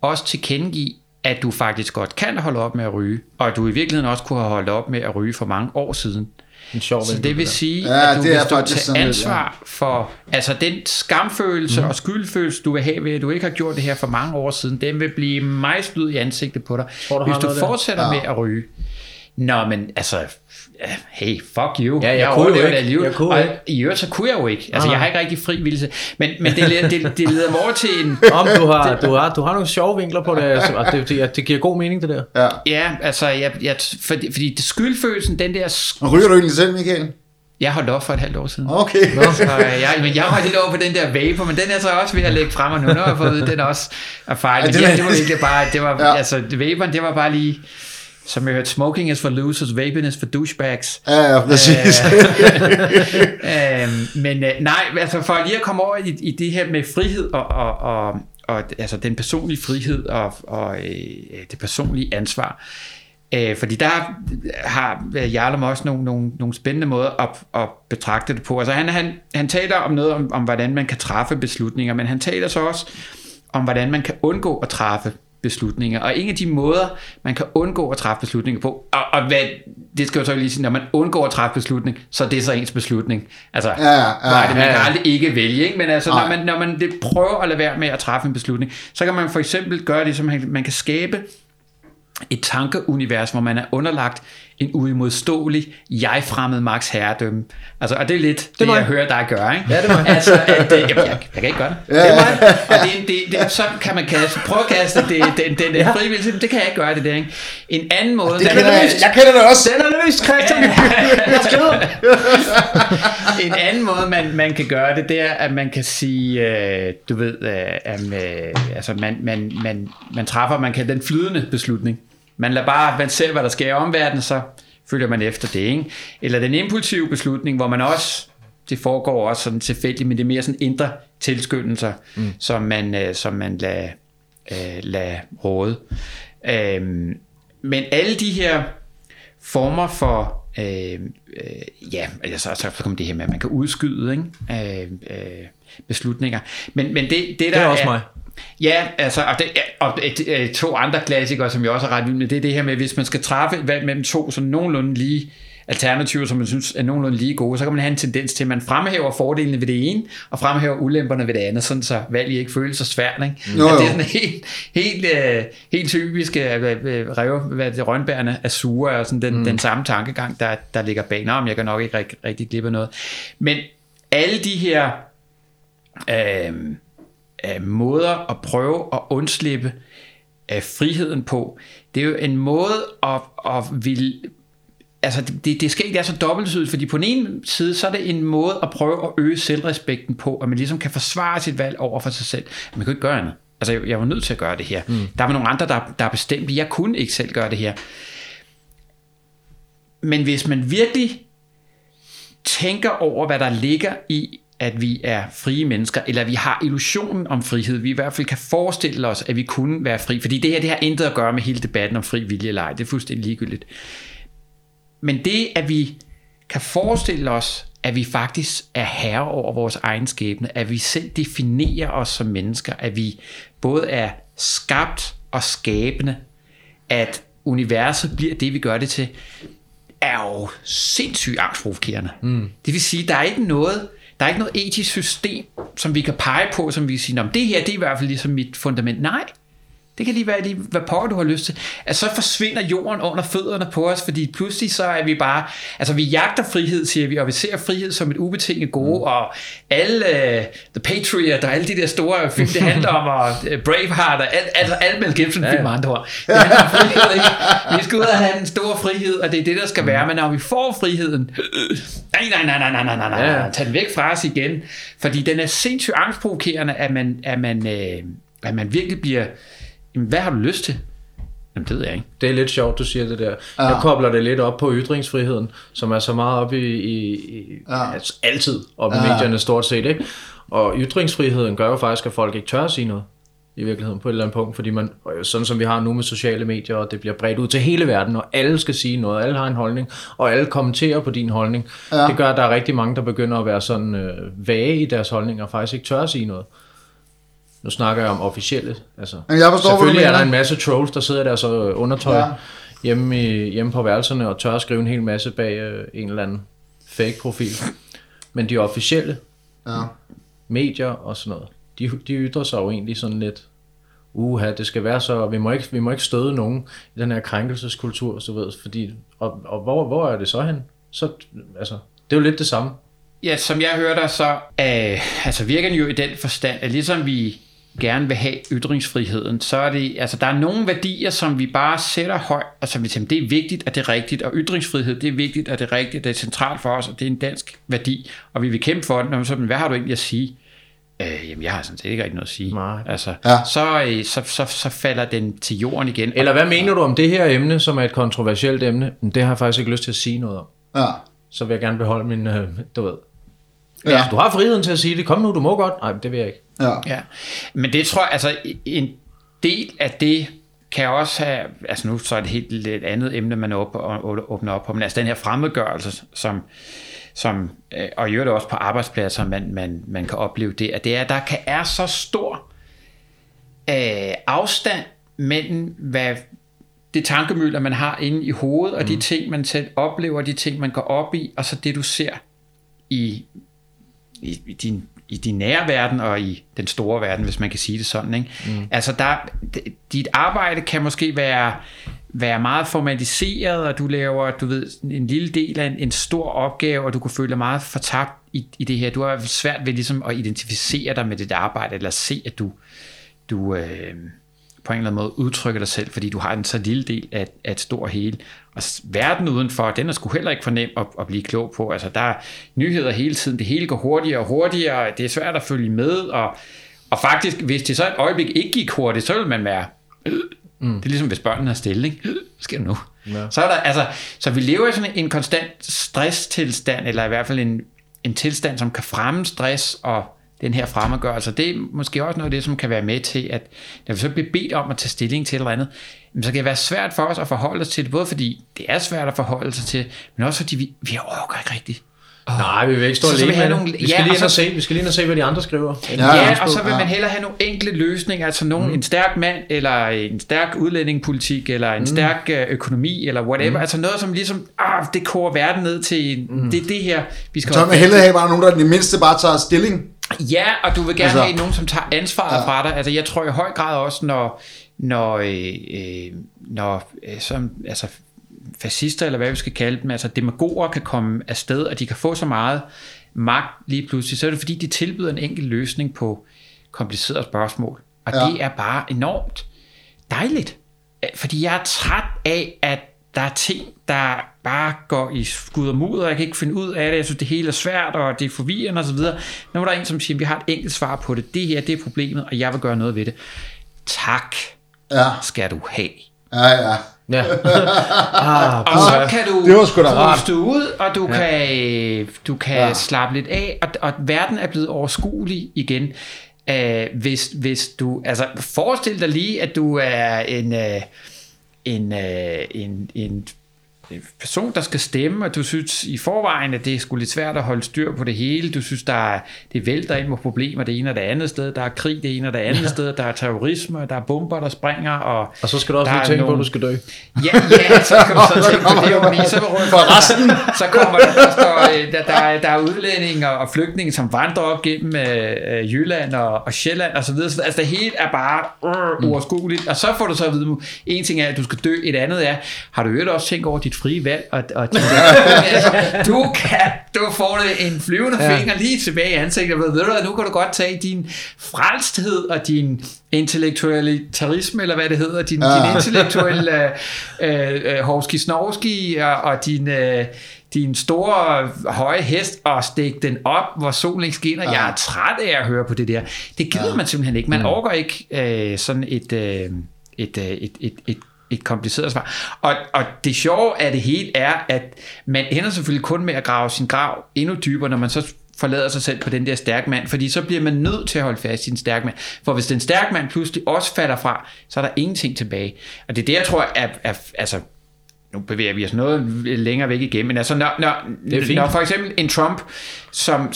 også tilkendegive, at du faktisk godt kan holde op med at ryge, og at du i virkeligheden også kunne have holdt op med at ryge for mange år siden. En sjov så det vil sige, ja, at du, det hvis du tager ansvar ja. for altså den skamfølelse mm. og skyldfølelse, du vil have ved, at du ikke har gjort det her for mange år siden, den vil blive mejslet i ansigtet på dig, Tror, du hvis du fortsætter ja. med at ryge. Nå, men altså, hey, fuck you. Ja, jeg, jeg kunne jo ikke. Livet. Jeg kunne og ikke. i øvrigt, så kunne jeg jo ikke. Altså, jeg har ikke rigtig fri vildelse. Men, men det, det, det, det leder mig over til en... <laughs> Om du har, du har, du har nogle sjove vinkler på det. <laughs> Altså, og det, det, det giver god mening, det der. Ja, ja altså, jeg, jeg, fordi, fordi det skyldfølelsen, den der... Og ryger du egentlig selv, Michael? Jeg holdt op for et halvt år siden. Okay. Nå, så jeg, men jeg var lidt over på den der vapor, men den er så også ved at lægge frem, og nu har jeg fået den også er fejl. Ja, det, var, det var virkelig bare, det var, ja. altså, vaporen, det var bare lige som jeg hørte, smoking is for losers, vaping is for douchebags. Ja, ja, præcis. øh, <laughs> men øh, nej, altså for lige at komme over i, i det her med frihed og, og, og, og altså den personlige frihed og, og øh, det personlige ansvar. Øh, fordi der har Jarlum også nogle, nogle, nogle spændende måder at, at betragte det på. Altså han, han, han taler om noget om, om, hvordan man kan træffe beslutninger, men han taler så også om, hvordan man kan undgå at træffe beslutninger. Og en af de måder, man kan undgå at træffe beslutninger på, og, og hvad, det skal jo så lige sige, når man undgår at træffe beslutning, så er det så ens beslutning. Altså, ja, ja, nej, det, man ja, ja. kan aldrig ikke vælge, ikke? men altså, når man, når man det prøver at lade være med at træffe en beslutning, så kan man for eksempel gøre det, som man, man kan skabe et tankeunivers, hvor man er underlagt en uimodståelig, jeg-fremmed Max herredømme. Altså, og det er lidt det, det jeg hører dig gøre, ikke? Ja, det var Altså, at, øh, jeg, jeg, jeg, kan ikke gøre det. Ja, det er mig. Og det, det, det, så kan man kaste, prøve at kaste det, den, den, ja. frivillige, det kan jeg ikke gøre det der, ikke? En anden måde... Det kender jeg, jeg kender det også. Den er løst, Christian. <laughs> en anden måde, man, man kan gøre det, det er, at man kan sige, øh, du ved, øh, at, øh, altså man, man, man, man træffer, man kan den flydende beslutning. Man lader bare, man ser, hvad der sker i omverdenen, så følger man efter det. Ikke? Eller den impulsive beslutning, hvor man også, det foregår også sådan tilfældigt, men det er mere sådan indre tilskyndelser, mm. som man, øh, som man lader, øh, lader råde. Øhm, men alle de her former for øh, øh, ja, altså, så, så kommer det her med, at man kan udskyde ikke? Øh, øh, beslutninger. Men, men det, det, der Det er også mig. Ja, altså, og, det, og et, et, to andre klassikere, som jeg også er ret vild med, det er det her med, hvis man skal træffe et valg mellem to sådan nogenlunde lige alternativer, som man synes er nogenlunde lige gode, så kan man have en tendens til, at man fremhæver fordelene ved det ene, og fremhæver ulemperne ved det andet, sådan så valget ikke føles så svært. Ikke? Jo, At det er sådan helt, helt, øh, helt typisk, at øh, øh, rev, hvad det, rønbærne er sure, og sådan den, mm. den samme tankegang, der, der ligger bag. Nå, men jeg kan nok ikke rigtig, rigtig glippe af noget. Men alle de her øh, øh, måder at prøve at undslippe øh, friheden på, det er jo en måde at, at vil, altså det, det, skal ikke være så dobbeltsydigt, fordi på den ene side, så er det en måde at prøve at øge selvrespekten på, at man ligesom kan forsvare sit valg over for sig selv. Man kan jo ikke gøre andet. Altså, jeg, jeg var nødt til at gøre det her. Mm. Der var nogle andre, der, der bestemte, jeg kunne ikke selv gøre det her. Men hvis man virkelig tænker over, hvad der ligger i, at vi er frie mennesker, eller vi har illusionen om frihed, vi i hvert fald kan forestille os, at vi kunne være fri, fordi det her det har intet at gøre med hele debatten om fri vilje eller ej, det er fuldstændig ligegyldigt. Men det, at vi kan forestille os, at vi faktisk er herre over vores egen skæbne, at vi selv definerer os som mennesker, at vi både er skabt og skabende, at universet bliver det, vi gør det til, er jo sindssygt angstprovokerende. Mm. Det vil sige, der er ikke noget, der er ikke noget etisk system, som vi kan pege på, som vi siger, om det her det er i hvert fald ligesom mit fundament. Nej, det kan lige være, lige, hvad pokker du har lyst til. At så forsvinder jorden under fødderne på os, fordi pludselig så er vi bare, altså vi jagter frihed, siger vi, og vi ser frihed som et ubetinget gode, mm. og alle uh, The Patriot og alle de der store film, det handler om, og uh, Braveheart og alt, altså alt Mel Gibson ja, ja. andre ord. <laughs> Det handler om frihed, ikke? Vi skal ud og have en stor frihed, og det er det, der skal være, men når vi får friheden, øh, <clears throat> nej, nej, nej, nej, nej, nej, nej, nej, Ja. tag den væk fra os igen, fordi den er sindssygt angstprovokerende, at man, at man, øh, at man virkelig bliver, jamen, hvad har du lyst til? Jamen, det ved jeg ikke. Det er lidt sjovt, du siger det der. Ja. Jeg kobler det lidt op på ytringsfriheden, som er så meget op i, i, i Ja. altså altid op i Ja. medierne stort set, ikke? Og ytringsfriheden gør jo faktisk, at folk ikke tør at sige noget i virkeligheden på et eller andet punkt, fordi man, sådan som vi har nu med sociale medier, og det bliver bredt ud til hele verden, og alle skal sige noget, alle har en holdning, og alle kommenterer på din holdning. Ja. Det gør, at der er rigtig mange, der begynder at være sådan øh, vage i deres holdninger, og faktisk ikke tør at sige noget. Nu snakker jeg om officielle. Altså, Men jeg forstår, selvfølgelig er der en masse trolls, der sidder der så undertøj Ja. ja. hjemme, i, hjemme på værelserne og tør at skrive en hel masse bag øh, en eller anden fake profil. Men de officielle Ja. medier og sådan noget, de, de ytrer sig jo egentlig sådan lidt, uha, det skal være så, vi må ikke, vi må ikke støde nogen i den her krænkelseskultur, så ved, fordi, og, og hvor, hvor er det så hen? Så, altså, det er jo lidt det samme. Ja, som jeg hører dig, så øh, altså virker den jo i den forstand, at ligesom vi gerne vil have ytringsfriheden, så er det, altså der er nogle værdier, som vi bare sætter højt, og som vi tænker, det er vigtigt, at det er rigtigt, og ytringsfrihed, det er vigtigt, at det er rigtigt, det er centralt for os, og det er en dansk værdi, og vi vil kæmpe for den, og så, men hvad har du egentlig at sige? Øh, jamen, jeg har sådan set ikke rigtig noget at sige. Nej. Altså, Ja. så, øh, så, så, så falder den til jorden igen. Eller hvad mener du om det her emne, som er et kontroversielt emne? Men Det har jeg faktisk ikke lyst til at sige noget om. Ja. Så vil jeg gerne beholde min, øh, du ved. Ja. Du har friheden til at sige det. Kom nu, du må godt. Nej, det vil jeg ikke. Ja. Ja, men det tror jeg, altså en del af det kan også have, altså nu så er det helt lidt andet emne, man åbner op på, men altså den her fremmedgørelse, som, som øh, og i øvrigt også på arbejdspladser, man, man, man kan opleve det, at det er, der kan er så stor øh, afstand mellem, hvad det tankemøller, man har inde i hovedet, og de ting, man selv oplever, de ting, man går op i, og så det, du ser i, i, i din i din nære verden og i den store verden, hvis man kan sige det sådan. Ikke? Mm. Altså, der, dit arbejde kan måske være, være meget formaliseret, og du laver, du ved, en lille del af en, en stor opgave, og du kan føle dig meget fortabt i, i det her. Du har svært ved ligesom at identificere dig med dit arbejde, eller se, at du, du øh, på en eller anden måde udtrykker dig selv, fordi du har en så lille del af, af et stort hele. Og verden udenfor, den er sgu heller ikke for nem at, at blive klog på. Altså, der er nyheder hele tiden, det hele går hurtigere og hurtigere, det er svært at følge med, og, og faktisk, hvis det så et øjeblik ikke gik hurtigt, så vil man være... Mm. Det er ligesom, hvis børnene er stille, ikke? Hvad sker der nu? Ja. Så er der, altså, så vi lever i sådan en konstant stresstilstand, eller i hvert fald en, en tilstand, som kan fremme stress og den her fremmedgørelse. Det er måske også noget af det, som kan være med til, at når vi så bliver bedt om at tage stilling til et eller andet, så kan det være svært for os at forholde os til det, både fordi det er svært at forholde sig til, men også fordi vi, vi overgår ikke rigtigt. Oh. Nej, vi vil ikke stå så, alene så med nogle, Vi skal, ja, lige ind og se, vi skal lige ind og se, hvad de andre skriver. Ja, ja og så vil man hellere have nogle enkle løsninger, altså nogen, mm. en stærk mand, eller en stærk udlændingepolitik, eller en mm. stærk øh, økonomi, eller whatever. Mm. Altså noget, som ligesom, ah, det koger verden ned til, mm. det er det her, vi skal... Så man hellere have bare nogen, der i det mindste bare tager stilling. Ja, og du vil gerne altså, have nogen, som tager ansvaret ja. fra dig. Altså jeg tror i høj grad også, når, når, øh, øh, når øh, som, altså fascister, eller hvad vi skal kalde dem, altså demagoger kan komme afsted, og de kan få så meget magt lige pludselig, så er det fordi, de tilbyder en enkel løsning på komplicerede spørgsmål. Og ja. det er bare enormt dejligt. Fordi jeg er træt af, at der er ting, der bare går i skud og mudder, jeg kan ikke finde ud af det, jeg synes, det hele er svært, og det er forvirrende osv. Nu er der en, som siger, vi har et enkelt svar på det, det her, det er problemet, og jeg vil gøre noget ved det. Tak ja. skal du have. Ja, ja. Ja. <laughs> ah, og så kan du det var sgu da rart. ud, og du ja. kan, du kan ja. slappe lidt af, og, og verden er blevet overskuelig igen. Uh, hvis, hvis du, altså forestil dig lige, at du er en, uh, en, uh, en, en person, der skal stemme, og du synes i forvejen, at det er sgu lidt svært at holde styr på det hele. Du synes, der er, det vælter ind med problemer det ene og det andet sted. Der er krig det ene og det andet ja. sted. Der er terrorisme, der er bomber, der springer. Og, og så skal du også lige tænke nogle... på, at du skal dø. Ja, ja så <laughs> kan du så tænke på det, jo, så, for resten. så kommer der, der, står, øh, der, der, der er udlændinge og flygtninge, som vandrer op gennem øh, øh, Jylland og, og Sjælland og så videre. Altså det hele er bare uh, uoverskueligt. Og så får du så at vide, en ting er, at du skal dø, et andet er, har du jo også tænkt over dit frie valg, og, og <laughs> de altså, du, kan, du får en flyvende ja. finger lige tilbage i ansigtet, og ved du nu kan du godt tage din frelsthed og din intellektualitarisme, eller hvad det hedder, din, ja. din intellektuelle øh, øh, hovski-snovski, og, og din... Øh, din store høje hest og stikke den op, hvor solen ikke skinner. Ja. Jeg er træt af at høre på det der. Det gider ja. man simpelthen ikke. Man mm. overgår ikke øh, sådan et, øh, et, et, et, et, et et kompliceret svar. Og, og det sjove af det hele er, at man ender selvfølgelig kun med at grave sin grav endnu dybere, når man så forlader sig selv på den der stærk mand, fordi så bliver man nødt til at holde fast i en stærk mand. For hvis den stærk mand pludselig også falder fra, så er der ingenting tilbage. Og det er det, jeg tror, er, er altså, nu bevæger vi os noget længere væk igen, men altså, når, når, når for eksempel en Trump, som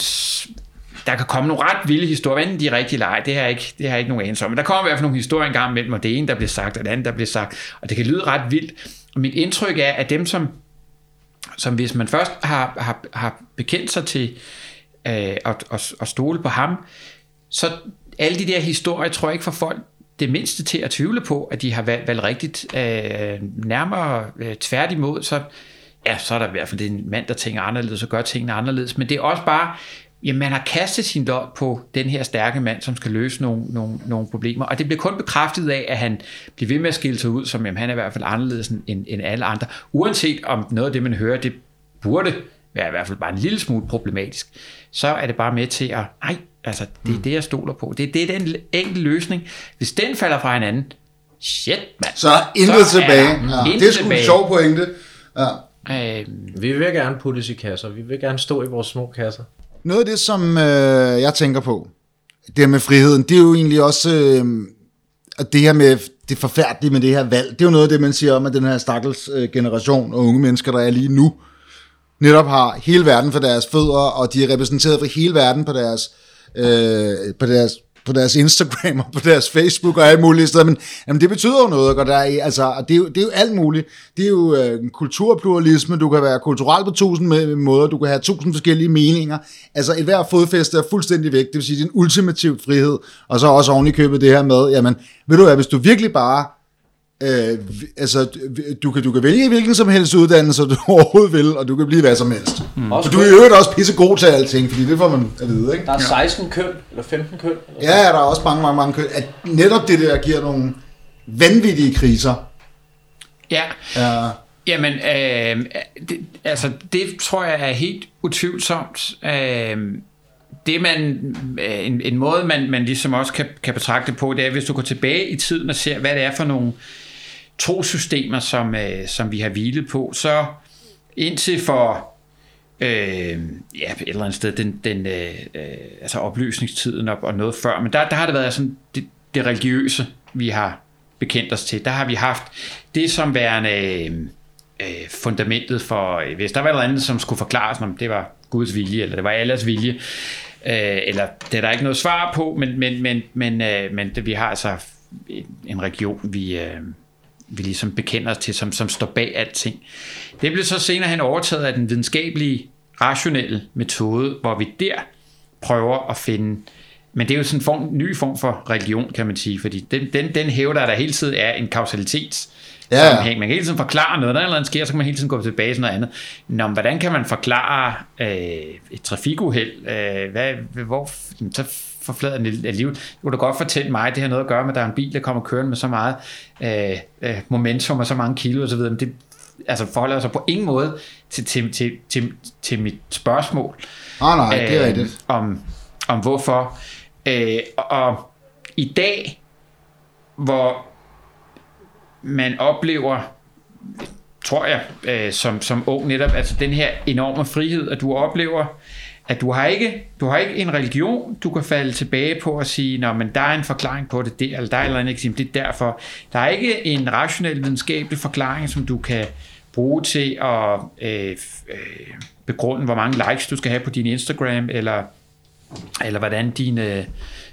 der kan komme nogle ret vilde historier, enten de er rigtige eller ej, det har jeg ikke, det har jeg ikke nogen anelse om. Men der kommer i hvert fald nogle historier engang imellem, og det ene, der bliver sagt, og det andet, der bliver sagt, og det kan lyde ret vildt. Og mit indtryk er, at dem, som, som hvis man først har, har, har bekendt sig til øh, at, at, at stole på ham, så alle de der historier, tror jeg ikke for folk det mindste til at tvivle på, at de har valgt, valgt rigtigt. Øh, nærmere øh, tværtimod, så, ja, så er der i hvert fald en mand, der tænker anderledes og gør tingene anderledes. Men det er også bare jamen man har kastet sin lod på den her stærke mand, som skal løse nogle, nogle, nogle problemer. Og det bliver kun bekræftet af, at han bliver ved med at skille sig ud, som jamen, han er i hvert fald anderledes end, end alle andre. Uanset om noget af det, man hører, det burde være i hvert fald bare en lille smule problematisk, så er det bare med til at, nej, altså det er mm. det, jeg stoler på. Det, det er den enkelte løsning. Hvis den falder fra hinanden, shit, mand. Så er intet så tilbage. Er ja. Det er sgu en sjov pointe. Ja. Øhm, vi vil gerne puttes i kasser. Vi vil gerne stå i vores små kasser. Noget af det, som øh, jeg tænker på, det her med friheden, det er jo egentlig også, øh, at det her med det forfærdelige med det her valg, det er jo noget af det, man siger om, at den her stakkels øh, generation og unge mennesker, der er lige nu, netop har hele verden for deres fødder, og de er repræsenteret for hele verden på deres, øh, på deres på deres Instagram og på deres Facebook og alt muligt steder, men jamen, det betyder jo noget, og der er, altså, det, er jo, det er jo alt muligt. Det er jo øh, kulturpluralisme, du kan være kulturel på tusind måder, du kan have tusind forskellige meninger. Altså et hver fodfæste er fuldstændig væk, det vil sige, din en ultimativ frihed, og så også oven i købet det her med, jamen, ved du hvad, hvis du virkelig bare Øh, altså, du kan, du kan vælge hvilken som helst uddannelse, du <laughs> overhovedet vil, og du kan blive hvad som helst. Mm. Og du er jo også pisse god til alting, fordi det får man at vide, ikke? Der er 16 køn, eller 15 køn. Eller ja, der er også mange, mange, mange køn. At netop det der giver nogle vanvittige kriser. Ja. ja. Jamen, øh, det, altså, det tror jeg er helt utvivlsomt. Øh, det man, øh, en, en måde, man, man ligesom også kan, kan betragte på, det er, hvis du går tilbage i tiden og ser, hvad det er for nogle trosystemer, som, øh, som vi har hvilet på, så indtil for øh, ja, et eller andet sted, den, den øh, øh, altså opløsningstiden og, og noget før, men der, der har det været sådan det, det religiøse, vi har bekendt os til. Der har vi haft det som værende øh, øh fundamentet for, øh, hvis der var noget andet, som skulle forklares, om det var Guds vilje, eller det var alles vilje, øh, eller det er der ikke noget svar på, men, men, men, men, øh, men det, vi har altså en region, vi, øh, vi ligesom bekender os til, som, som står bag alting. Det blev så senere hen overtaget af den videnskabelige, rationelle metode, hvor vi der prøver at finde men det er jo sådan en form, ny form for religion, kan man sige, fordi den, den, den hævder, at der hele tiden er en kausalitets ja, sammenhæng. Man kan hele tiden forklare noget, der er noget sker, så kan man hele tiden gå tilbage til noget andet. Nå, men hvordan kan man forklare øh, et trafikuheld? Øh, hvad, hvor, så forflader den af livet. Du kan godt fortælle mig, at det har noget at gøre med, at der er en bil, der kommer kørende med så meget øh, øh, momentum og så mange kilo osv., men det altså forholder sig på ingen måde til, til, til, til, til mit spørgsmål. Ah, nej, det er øh, rigtigt. Om, om hvorfor. Øh, og i dag, hvor man oplever, tror jeg, øh, som, som ung netop, altså den her enorme frihed, at du oplever, at du har ikke, du har ikke en religion, du kan falde tilbage på og sige, Nå, men der er en forklaring på det der, eller der er et eller andet eksempel, det er derfor. Der er ikke en rationel videnskabelig forklaring, som du kan bruge til at øh, øh, begrunde, hvor mange likes du skal have på din Instagram, eller, eller hvordan dine øh,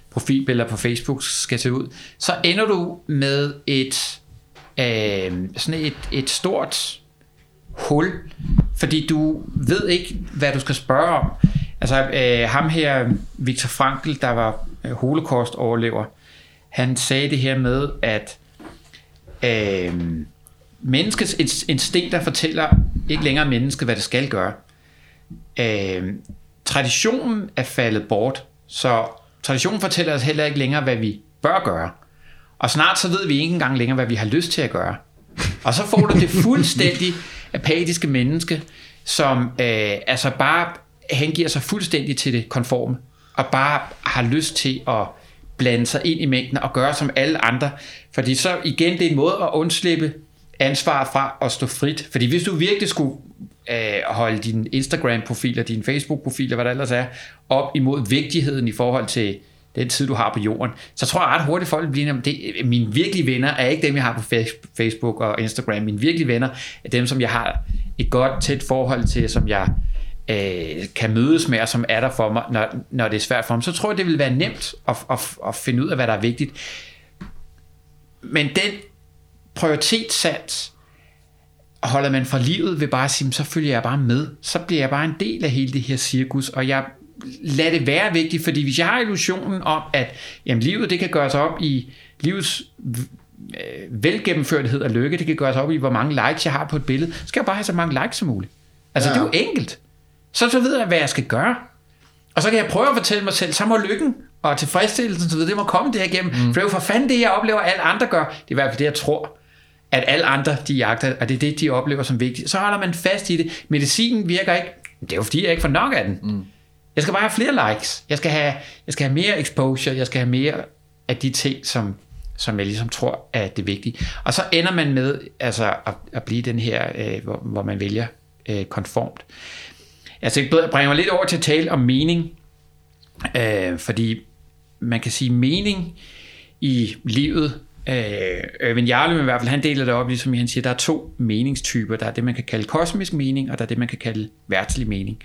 profilbilleder på Facebook skal se ud, så ender du med et øh, sådan et, et stort hul, fordi du ved ikke, hvad du skal spørge om. Altså øh, ham her, Viktor Frankl, der var øh, holocaust-overlever, han sagde det her med, at øh, menneskets instinkter fortæller ikke længere mennesket, hvad det skal gøre. Øh, traditionen er faldet bort, så traditionen fortæller os heller ikke længere, hvad vi bør gøre. Og snart så ved vi ikke engang længere, hvad vi har lyst til at gøre. Og så får du det <laughs> fuldstændig apatiske menneske, som øh, altså bare hengiver sig fuldstændig til det konforme, og bare har lyst til at blande sig ind i mængden og gøre som alle andre. Fordi så igen, det er en måde at undslippe ansvar fra at stå frit. Fordi hvis du virkelig skulle øh, holde din Instagram-profil og din Facebook-profil, og hvad der ellers er, op imod vigtigheden i forhold til den tid, du har på jorden, så tror jeg ret hurtigt, folk bliver at det, mine virkelige venner er ikke dem, jeg har på Facebook og Instagram. Mine virkelige venner er dem, som jeg har et godt, tæt forhold til, som jeg øh, kan mødes med, og som er der for mig, når, når det er svært for mig. Så tror jeg, det vil være nemt at, at, at finde ud af, hvad der er vigtigt. Men den prioritetssats, holder man fra livet ved bare at sige, så følger jeg bare med. Så bliver jeg bare en del af hele det her cirkus, og jeg lad det være vigtigt, fordi hvis jeg har illusionen om, at jamen, livet det kan gøres op i livets øh, velgennemførthed og lykke, det kan gøres op i, hvor mange likes jeg har på et billede, så skal jeg bare have så mange likes som muligt. Altså, ja. det er jo enkelt. Så, så ved jeg, hvad jeg skal gøre. Og så kan jeg prøve at fortælle mig selv, så må lykken og tilfredsstillelsen, så det må komme det her igennem. Mm. For det er jo for fanden det, jeg oplever, at alle andre gør. Det er i hvert fald det, jeg tror at alle andre, de jagter, og det er det, de oplever som vigtigt. Så holder man fast i det. Medicinen virker ikke. Det er jo fordi, jeg ikke får nok af den. Mm. Jeg skal bare have flere likes. Jeg skal have, jeg skal have mere exposure. Jeg skal have mere af de ting, som, som jeg ligesom tror er det vigtige. Og så ender man med altså, at, at blive den her, øh, hvor, hvor man vælger øh, konformt. Altså, jeg bringer mig lidt over til at tale om mening, øh, fordi man kan sige mening i livet. Øh, Øvind Jarlum i hvert fald, han deler det op, ligesom han siger, der er to meningstyper. Der er det, man kan kalde kosmisk mening, og der er det, man kan kalde værtslig mening.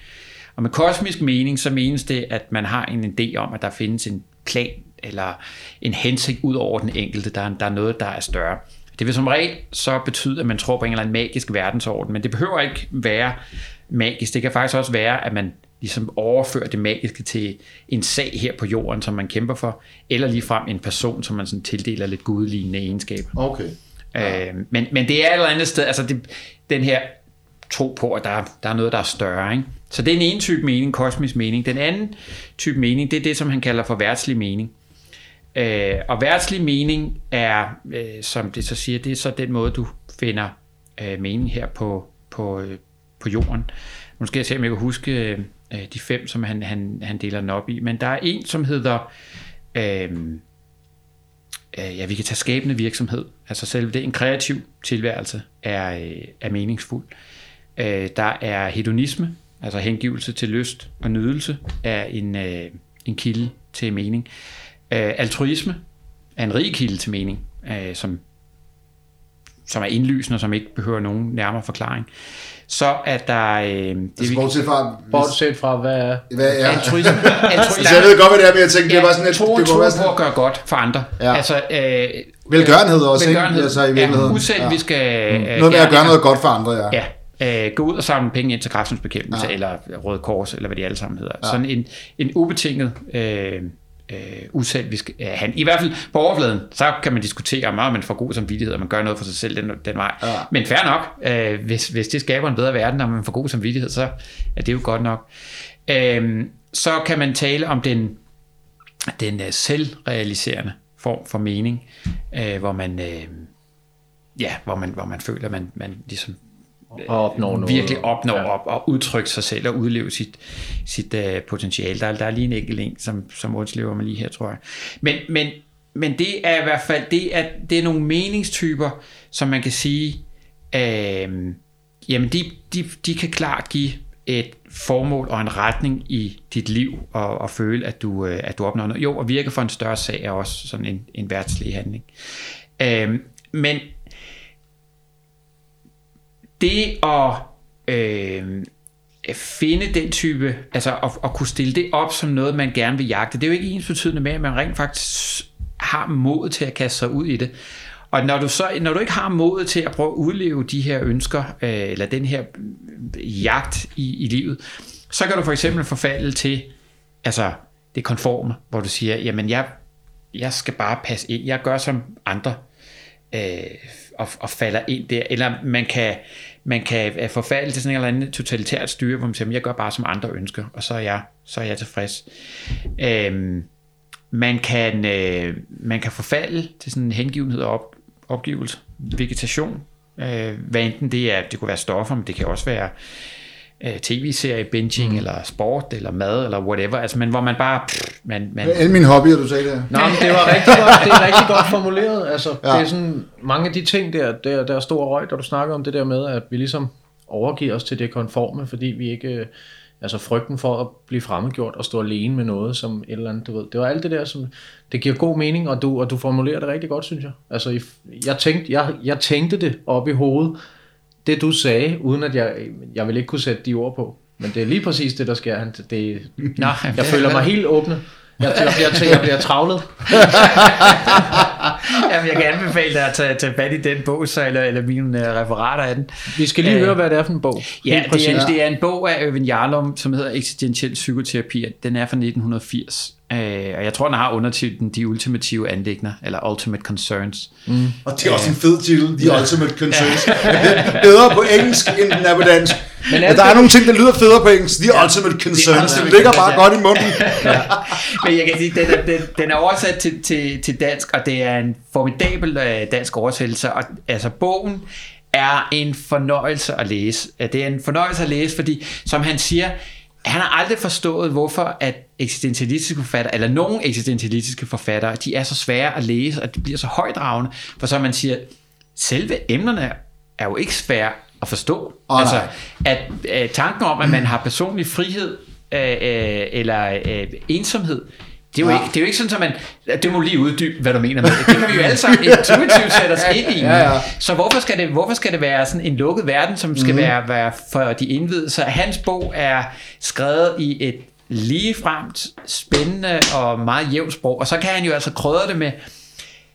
Og med kosmisk mening, så menes det, at man har en idé om, at der findes en plan eller en hensigt ud over den enkelte. Der er, der er noget, der er større. Det vil som regel så betyde, at man tror på en eller anden magisk verdensorden, men det behøver ikke være magisk. Det kan faktisk også være, at man ligesom overfører det magiske til en sag her på jorden, som man kæmper for, eller ligefrem en person, som man sådan tildeler lidt gudlignende egenskaber. Okay. Ja. Øh, men, men det er et eller andet sted, altså det, den her tro på, at der, der er noget, der er større. Ikke? Så det er en ene type mening, kosmisk mening. Den anden type mening, det er det, som han kalder for værtslig mening. Øh, og værtslig mening er, øh, som det så siger, det er så den måde, du finder øh, mening her på, på, øh, på jorden. Nu skal jeg se, om jeg kan huske øh, de fem, som han, han, han deler den op i. Men der er en, som hedder... Øh, øh, ja, vi kan tage skabende virksomhed. Altså selv det, en kreativ tilværelse er, øh, er meningsfuld. Øh, der er hedonisme, altså hengivelse til lyst og nydelse, er en, øh, en kilde til mening. Øh, altruisme er en rig kilde til mening, øh, som, som er indlysende og som ikke behøver nogen nærmere forklaring. Så er der... Øh, det, Altså, bortset fra... Bortset fra, hvad er... Hvad er... altruisme. <laughs> altruisme Altså, jeg ved godt, hvad det er, men jeg tænkte, det var sådan, at tro, det tro kunne være på sådan... at gøre godt for andre. Ja. Altså, øh, Velgørenhed også, ikke? velgørenhed. Altså, i virkeligheden. Ja, uselviske ja. Noget med at gøre noget godt for andre, ja. Ja, øh, gå ud og samle penge ind til kræftens bekæmpelse, Ja. ja. eller Røde Kors, eller hvad de alle sammen hedder. Ja. Sådan en, en ubetinget øh, øh, uselvisk øh, han. I hvert fald på overfladen, så kan man diskutere, om man får god samvittighed, og man gør noget for sig selv den, den vej. Ja. Men fair nok, øh, hvis, hvis det skaber en bedre verden, og man får god samvittighed, så er det jo godt nok. Øh, så kan man tale om den, den øh, selvrealiserende form for mening, øh, hvor man... Øh, Ja, hvor man, hvor man føler, at man, man ligesom Og opnår noget. virkelig opnår Ja. op og udtrykke sig selv og udleve sit, sit uh, potentiale. Der, er- der er lige en enkelt en, som, som undslever mig lige her, tror jeg. Men, men, men det er i hvert fald, det er, det er nogle meningstyper, som man kan sige, øh, jamen de, de, de kan klart give et formål og en retning i dit liv, og, og føle, at du, øh, at du opnår noget. Jo, og virke for en større sag er også sådan en, en værtslig handling. Øh, men det at øh, finde den type, altså at, at kunne stille det op som noget, man gerne vil jagte, det er jo ikke ens betydende med, at man rent faktisk har mod til at kaste sig ud i det. Og når du, så, når du ikke har mod til at prøve at udleve de her ønsker, øh, eller den her øh, jagt i, i livet, så kan du for eksempel forfalde til altså det konforme, hvor du siger, jamen jeg, jeg skal bare passe ind, jeg gør som andre, øh, og, og falder ind der. Eller man kan, man kan øh, forfalde til sådan en eller anden totalitært styre, hvor man siger, jeg gør bare som andre ønsker, og så er jeg, så er jeg tilfreds. Øhm, man, kan, øh, man kan forfalde til sådan en hengivenhed og op, opgivelse, vegetation, øh, hvad enten det er, det kunne være stoffer, men det kan også være øh, tv-serie, binging, mm. eller sport, eller mad, eller whatever, altså, men hvor man bare, pff, man, man, Alle mine hobbyer, du sagde det. Nå, men det var rigtig godt, det er rigtig godt formuleret. Altså, Ja. det er sådan, mange af de ting der, der, der er stor røg, da du snakker om det der med, at vi ligesom overgiver os til det konforme, fordi vi ikke, øh, altså frygten for at blive fremmedgjort og stå alene med noget, som et eller andet, du ved. Det var alt det der, som, det giver god mening, og du, og du formulerer det rigtig godt, synes jeg. Altså, jeg tænkte, jeg, jeg tænkte det op i hovedet, det du sagde, uden at jeg, jeg vil ikke kunne sætte de ord på. Men det er lige præcis det, der sker. Han- Det, Nå, jeg føler mig helt åbne. Jeg, jeg, jeg, jeg, bliver travlet. <laughs> Jamen, jeg kan anbefale dig at tage, tage fat i den bog, så, eller, eller mine uh, referater af den. Vi skal lige Øh, høre, hvad det er for en bog. Ja, det er, det er en bog af Øvind Jarlum, som hedder Eksistentiel Psykoterapi, den er fra 1980. Øh, og jeg tror, den har undertitlen De Ultimative Anlægner, eller Ultimate Concerns. Mm. Og det er også en fed titel, The Ultimate <laughs> Concerns. Er bedre på engelsk, end den er på dansk. Men alt der er det- nogle ting, der lyder federe på engelsk. The Ultimate Concerns. Det Ultimate ligger bare Concerns, godt i munden. <laughs> Men jeg kan sige, den er, den, den er oversat til, til, til dansk, og det er en formidabel øh, dansk oversættelse. Og, altså, bogen er en fornøjelse at læse. Det er en fornøjelse at læse, fordi, som han siger, han har aldrig forstået, hvorfor at eksistentialistiske forfattere, eller nogle eksistentialistiske forfattere, de er så svære at læse, og de bliver så højdragende. For som man siger, selve emnerne er jo ikke svære at forstå. Åh, altså, at øh, tanken om, at man har personlig frihed øh, øh, eller øh, ensomhed, det er, jo Ja. ikke, det er jo ikke sådan, at man, det må lige uddybe, hvad du mener med det. Det kan vi jo alle sammen intuitivt sætte os ind i. Ja, ja. Så hvorfor skal, det, hvorfor skal det være sådan en lukket verden, som skal mm. være, være for de indvidede? Så hans bog er skrevet i et ligefremt, spændende og meget jævnt sprog, og så kan han jo altså krydre det med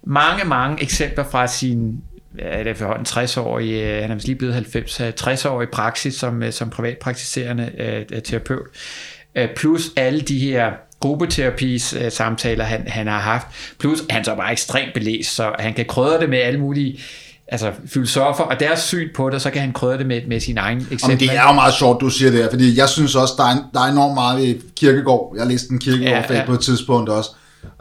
mange, mange eksempler fra sin er det efterhånden 60-årige, øh, han er vist lige blevet 90, øh, 60-årig praksis som, øh, som privatpraktiserende øh, terapeut, plus alle de her gruppeterapis øh, samtaler, han, han har haft, plus han så bare ekstremt belæst, så han kan krydre det med alle mulige altså filosofer og deres syn på det, så kan han krydre det med, med sin egen eksempel. Jamen, det er jo meget sjovt, du siger det her, fordi jeg synes også, der er, der er enormt meget ved kirkegård. Jeg læste en kirkegård Ja, ja, ja. på et tidspunkt også,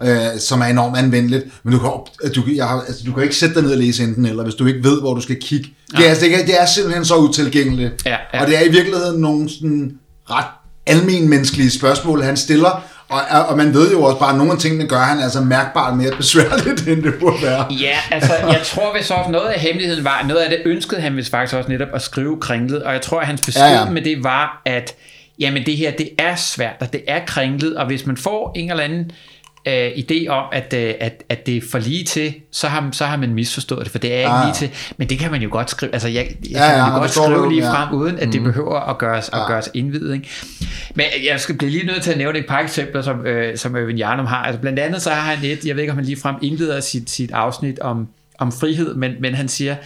øh, som er enormt anvendeligt. Men du kan, op- du, jeg har, altså, du kan ikke sætte dig ned og læse enten eller, hvis du ikke ved, hvor du skal kigge. Det er, altså, det er, det er simpelthen så utilgængeligt. Ja, ja. Og det er i virkeligheden nogle sådan ret almen menneskelige spørgsmål, han stiller. Og, og man ved jo også bare, at nogle af tingene gør han altså mærkbart mere besværligt, <laughs> end det burde være. Ja, altså jeg tror hvis også noget af hemmeligheden var, noget af det ønskede han vist faktisk også netop at skrive kringlet, og jeg tror at hans besked ja, ja. med det var, at jamen det her, det er svært, og det er kringlet, og hvis man får en eller anden øh, idé om, at, øh, at, at det er for lige til, så har, så har man misforstået det, for det er ikke ah, lige til. Men det kan man jo godt skrive, altså jeg, jeg ja, kan ja, jo godt skrive lige ja. frem, uden at det mm. behøver at gøres, ja. at gøres indvidet. Ikke? Men jeg skal blive lige nødt til at nævne et par eksempler, som, øh, som Øvind Jarnum har. Altså blandt andet så har han et, jeg ved ikke om han lige frem indleder sit, sit afsnit om, om frihed, men, men han siger,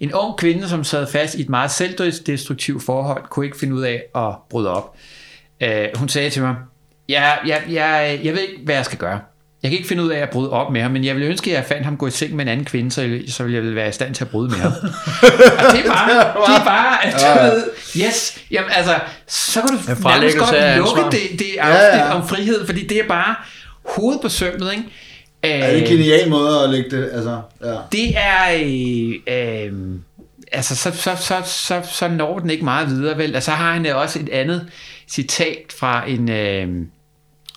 en ung kvinde, som sad fast i et meget selvdestruktivt forhold, kunne ikke finde ud af at bryde op. Øh, hun sagde til mig, jeg, jeg, jeg, jeg ved ikke, hvad jeg skal gøre. Jeg kan ikke finde ud af at bryde op med ham, men jeg ville ønske, at jeg fandt ham gå i seng med en anden kvinde, så, så ville jeg være i stand til at bryde med ham. <laughs> og det er bare, det er bare at du ved, yes, jamen altså, så kan du nærmest godt lukke det, det afsnit ja, ja. om frihed, fordi det er bare hovedet på sømmet, ikke? Er det en genial måde at lægge det? Altså, ja. Det er... Øh, øh, altså, så, så, så, så, så når den ikke meget videre, vel? Altså, så har han også et andet citat fra en... Øh,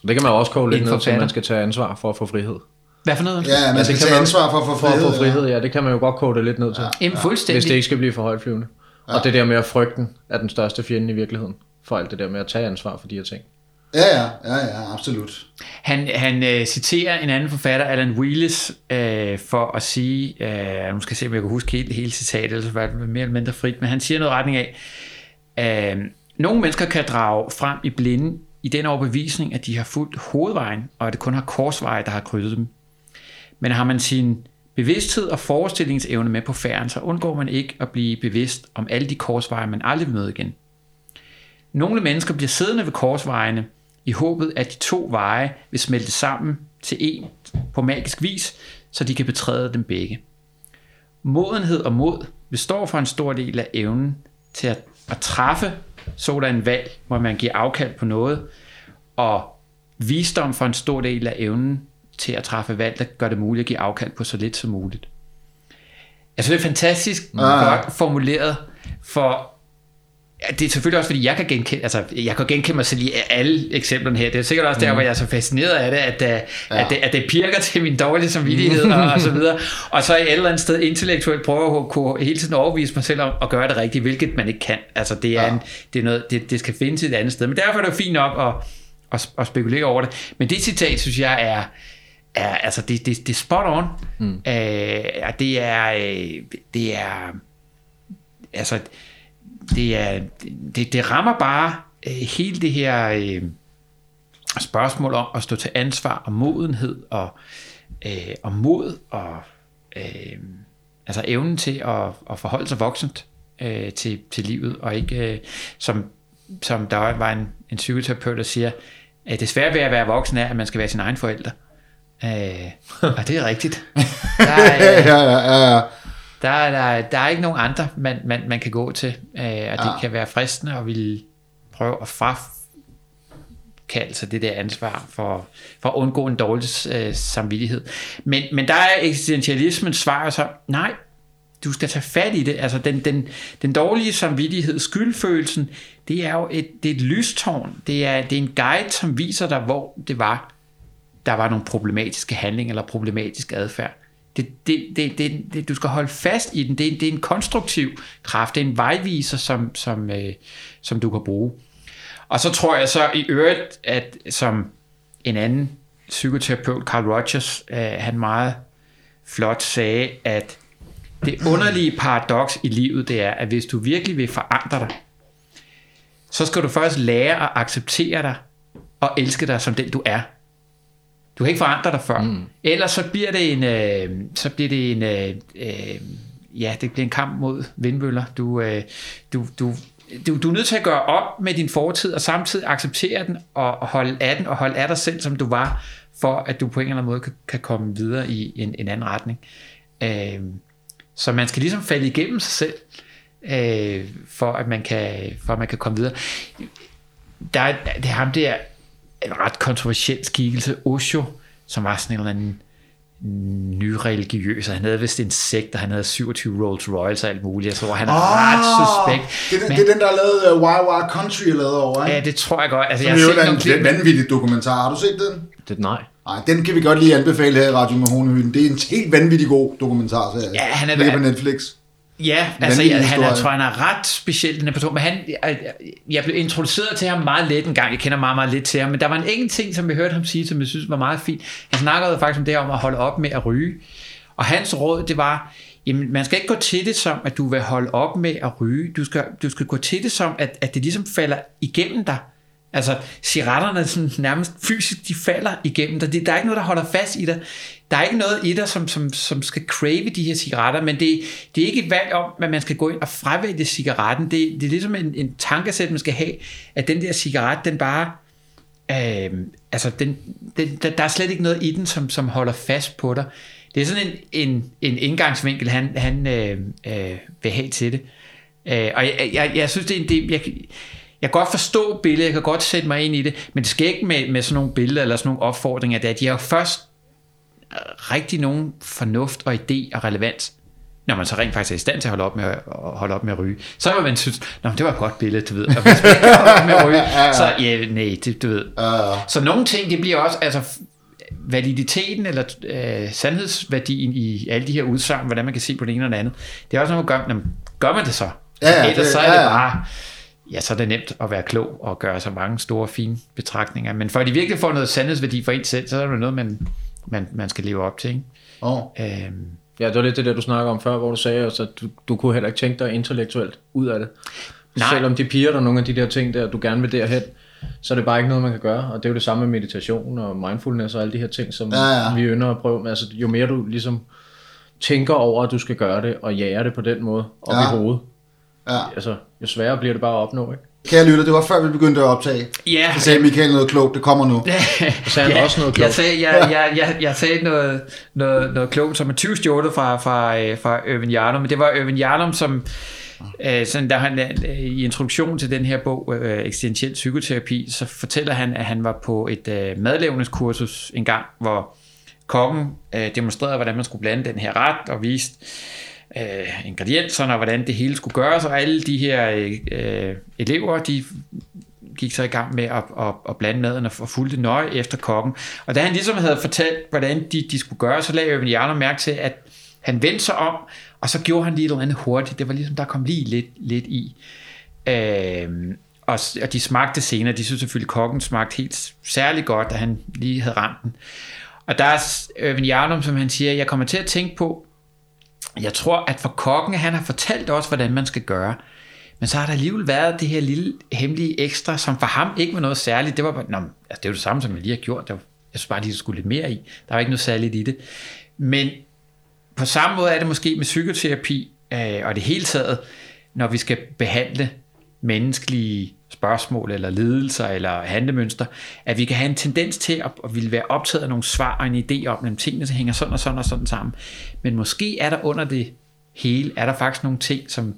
det kan man også koge lidt ned til, at man skal tage ansvar for at få frihed. Hvad for noget? Ja, man ja, skal tage man, ansvar for at få frihed. For at få frihed, ja. ja. Det kan man jo godt koge det lidt ned til. Ja. Jamen, fuldstændig. Hvis det ikke skal blive for højtflyvende. Ja. Og det der med at frygten er den største fjende i virkeligheden. For alt det der med at tage ansvar for de her ting. Ja, ja, ja, ja absolut. Han, han øh, citerer en anden forfatter, Alan Wheelis, øh, for at sige, øh, nu skal jeg se, om jeg kan huske hele, hele citatet, ellers var det mere eller mindre frit, men han siger noget retning af, øh, nogle mennesker kan drage frem i blinde i den overbevisning, at de har fulgt hovedvejen, og at det kun har korsveje, der har krydset dem. Men har man sin bevidsthed og forestillingsevne med på færden, så undgår man ikke at blive bevidst om alle de korsveje, man aldrig vil møde igen. Nogle mennesker bliver siddende ved korsvejene i håbet, at de to veje vil smelte sammen til en på magisk vis, så de kan betræde dem begge. Modenhed og mod består for en stor del af evnen til at, at træffe sådan valg, hvor man giver afkald på noget, og visdom for en stor del af evnen til at træffe valg, der gør det muligt at give afkald på så lidt som muligt. Altså det er fantastisk ah. godt formuleret, for Ja, det er selvfølgelig også, fordi jeg kan genkende, altså, jeg kan genkende mig selv i alle eksemplerne her. Det er sikkert også der, mm. hvor jeg er så fascineret af det, at, ja. at, det, at det pirker til min dårlige samvittighed og, og så videre. <laughs> Og så et eller andet sted intellektuelt prøver at kunne hele tiden overbevise mig selv om at gøre det rigtigt, hvilket man ikke kan. Altså, det, er ja. en, det, er noget, det, det skal findes et andet sted. Men derfor er det jo fint nok at, at, at spekulere over det. Men det citat, synes jeg, er, er altså, det, det, det er spot on. Mm. Øh, det er, øh, det er, altså, det, er, det, det rammer bare øh, hele det her øh, spørgsmål om at stå til ansvar og modenhed og, øh, og mod og øh, altså evnen til at, at forholde sig voksent øh, til, til livet. Og ikke øh, som, som der var en, en psykoterapeut der siger at det svære ved at være voksen er at man skal være sin egen forælder øh, og det er rigtigt. <laughs> Der er, øh, ja, ja, ja. Der er, der, der er ikke nogen andre, man, man, man kan gå til, øh, og det ja. kan være fristende og vil prøve at frakalde sig det der ansvar for, for at undgå en dårlig øh, samvittighed. Men, men der er eksistentialismens svar så, nej, du skal tage fat i det. Altså den, den, den dårlige samvittighed, skyldfølelsen, det er jo et, det er et lystårn. Det er, det er en guide, som viser dig, hvor det var, der var nogle problematiske handlinger eller problematisk adfærd. Det, det, det, det, det, du skal holde fast i den. Det, det er en konstruktiv kraft. Det er en vejviser, som, som, øh, som du kan bruge. Og så tror jeg så i øvrigt, at som en anden psykoterapeut, Carl Rogers, øh, han meget flot sagde, at det underlige paradoks i livet, det er, at hvis du virkelig vil forandre dig, så skal du først lære at acceptere dig og elske dig som den du er. Du kan ikke forandre dig før. Mm. Ellers så bliver det en, øh, så bliver det en, øh, øh, ja, det bliver en kamp mod vindmøller. Du, øh, du, du, du, du er nødt til at gøre op med din fortid, og samtidig acceptere den, og holde af den, og holde af dig selv, som du var, for at du på en eller anden måde kan, kan komme videre i en, en anden retning. Øh, så man skal ligesom falde igennem sig selv, øh, for, at man kan, for at man kan komme videre. Der er, det er ham der, en ret kontroversiel skikkelse, Osho, som var sådan en eller anden nyreligiøs, og han havde vist en sekt, og han havde 27 Rolls Royce og alt muligt. Jeg tror, han er Åh, ret suspekt. Det er, den, Men- det er den, der er lavet uh, Wild Wild Country er lavet over, ikke? Ja, det tror jeg godt. Altså, Som jeg jo har set er nogle en klip. vanvittig dokumentar. Har du set den? Det, nej. Nej, den kan vi godt lige anbefale her i Radio Mahonehylden. Det er en helt vanvittig god dokumentar. Ja, han er- Ligger på Netflix. Ja, altså jeg, han er, tror, han er ret speciel, den her person, men han, jeg, jeg blev introduceret til ham meget let en gang, jeg kender meget, meget lidt til ham, men der var en enkelt ting, som vi hørte ham sige, som jeg synes var meget fint. Han snakkede faktisk om det her om at holde op med at ryge, og hans råd, det var, jamen man skal ikke gå til det som, at du vil holde op med at ryge, du skal, du skal gå til det som, at, at det ligesom falder igennem dig, Altså, cigaretterne sådan nærmest fysisk, de falder igennem dig. Det, der er ikke noget, der holder fast i dig. Der er ikke noget i dig, som, som, som skal crave de her cigaretter, men det, det er ikke et valg om, at man skal gå ind og fravælge cigaretten. Det, det er ligesom en, en tankesæt, man skal have, at den der cigaret, den bare... Øh, altså, den, den, der, der er slet ikke noget i den, som, som holder fast på dig. Det er sådan en, en, en indgangsvinkel, han, han øh, øh, vil have til det. Øh, og jeg, jeg, jeg synes, det er en del... Jeg, jeg kan godt forstå billedet, jeg kan godt sætte mig ind i det, men det skal ikke med, med sådan nogle billeder eller sådan nogle opfordringer, det er, at de har først rigtig nogen fornuft og idé og relevans, når man så rent faktisk er i stand til at holde op med at, holde op med at ryge. Så vil man synes, Nå, det var et godt billede, du ved. Og hvis man ikke med at ryge, <laughs> så ja, nej, det, du ved. Så nogle ting, det bliver også, altså validiteten eller øh, sandhedsværdien i alle de her udsagn, hvordan man kan se på det ene og det andet, det er også noget, man gør, jamen, gør man det så? Ja, ja, Ellers det- så er ja, det ja. bare, ja, så er det nemt at være klog og gøre så mange store, fine betragtninger. Men for at de virkelig får noget sandhedsværdi for en selv, så er det noget, man, man, man skal leve op til. Ikke? oh. Øhm, Ja, det var lidt det der, du snakker om før, hvor du sagde at du, du kunne heller ikke tænke dig intellektuelt ud af det. Nej. Selvom de piger der nogle af de der ting der, du gerne vil derhen, så er det bare ikke noget, man kan gøre. Og det er jo det samme med meditation og mindfulness og alle de her ting, som Ja, ja. vi ynder at prøve. Men altså, jo mere du ligesom tænker over, at du skal gøre det, og jager det på den måde, op Ja. i hovedet, Ja. altså, jo sværere bliver det bare at opnå, ikke? Kære lytter, det var før vi begyndte at optage. ja, Så sagde Michael noget klogt, det kommer nu. <laughs> Så sagde han også noget jeg klogt. sagde, jeg, jeg, jeg, jeg sagde noget, noget, noget klogt, som er 20 stjålet fra, fra, øh, fra Irvin Yarnum, men det var Irvin Yarnum, som øh, sådan, der han, øh, i introduktion til den her bog, øh, Eksistentiel Psykoterapi, så fortæller han, at han var på et øh, madlavningskursus en gang, hvor kokken øh, demonstrerede, hvordan man skulle blande den her ret, og viste øh, ingredienserne, og hvordan det hele skulle gøres, og alle de her øh, elever, de gik så i gang med at, at, at blande maden og fulgte nøje efter kokken. Og da han ligesom havde fortalt, hvordan de, de skulle gøre, så lagde jeg Jarner mærke til, at han vendte sig om, og så gjorde han lige noget andet hurtigt. Det var ligesom, der kom lige lidt, lidt i. Øh, og, og de smagte senere. De synes selvfølgelig, at kokken smagte helt særlig godt, da han lige havde ramt den. Og der er s- Jarnum, som han siger, jeg kommer til at tænke på, jeg tror, at for kokken, han har fortalt os, hvordan man skal gøre. Men så har der alligevel været det her lille hemmelige ekstra, som for ham ikke var noget særligt. Det var bare, nå, altså, det er jo det samme, som jeg lige har gjort. Det var, jeg synes bare, de skulle lidt mere i. Der var ikke noget særligt i det. Men på samme måde er det måske med psykoterapi øh, og det hele taget, når vi skal behandle menneskelige spørgsmål eller ledelser eller handlemønster, at vi kan have en tendens til at, at ville være optaget af nogle svar og en idé om, at tingene hænger sådan og sådan og sådan sammen. Men måske er der under det hele, er der faktisk nogle ting, som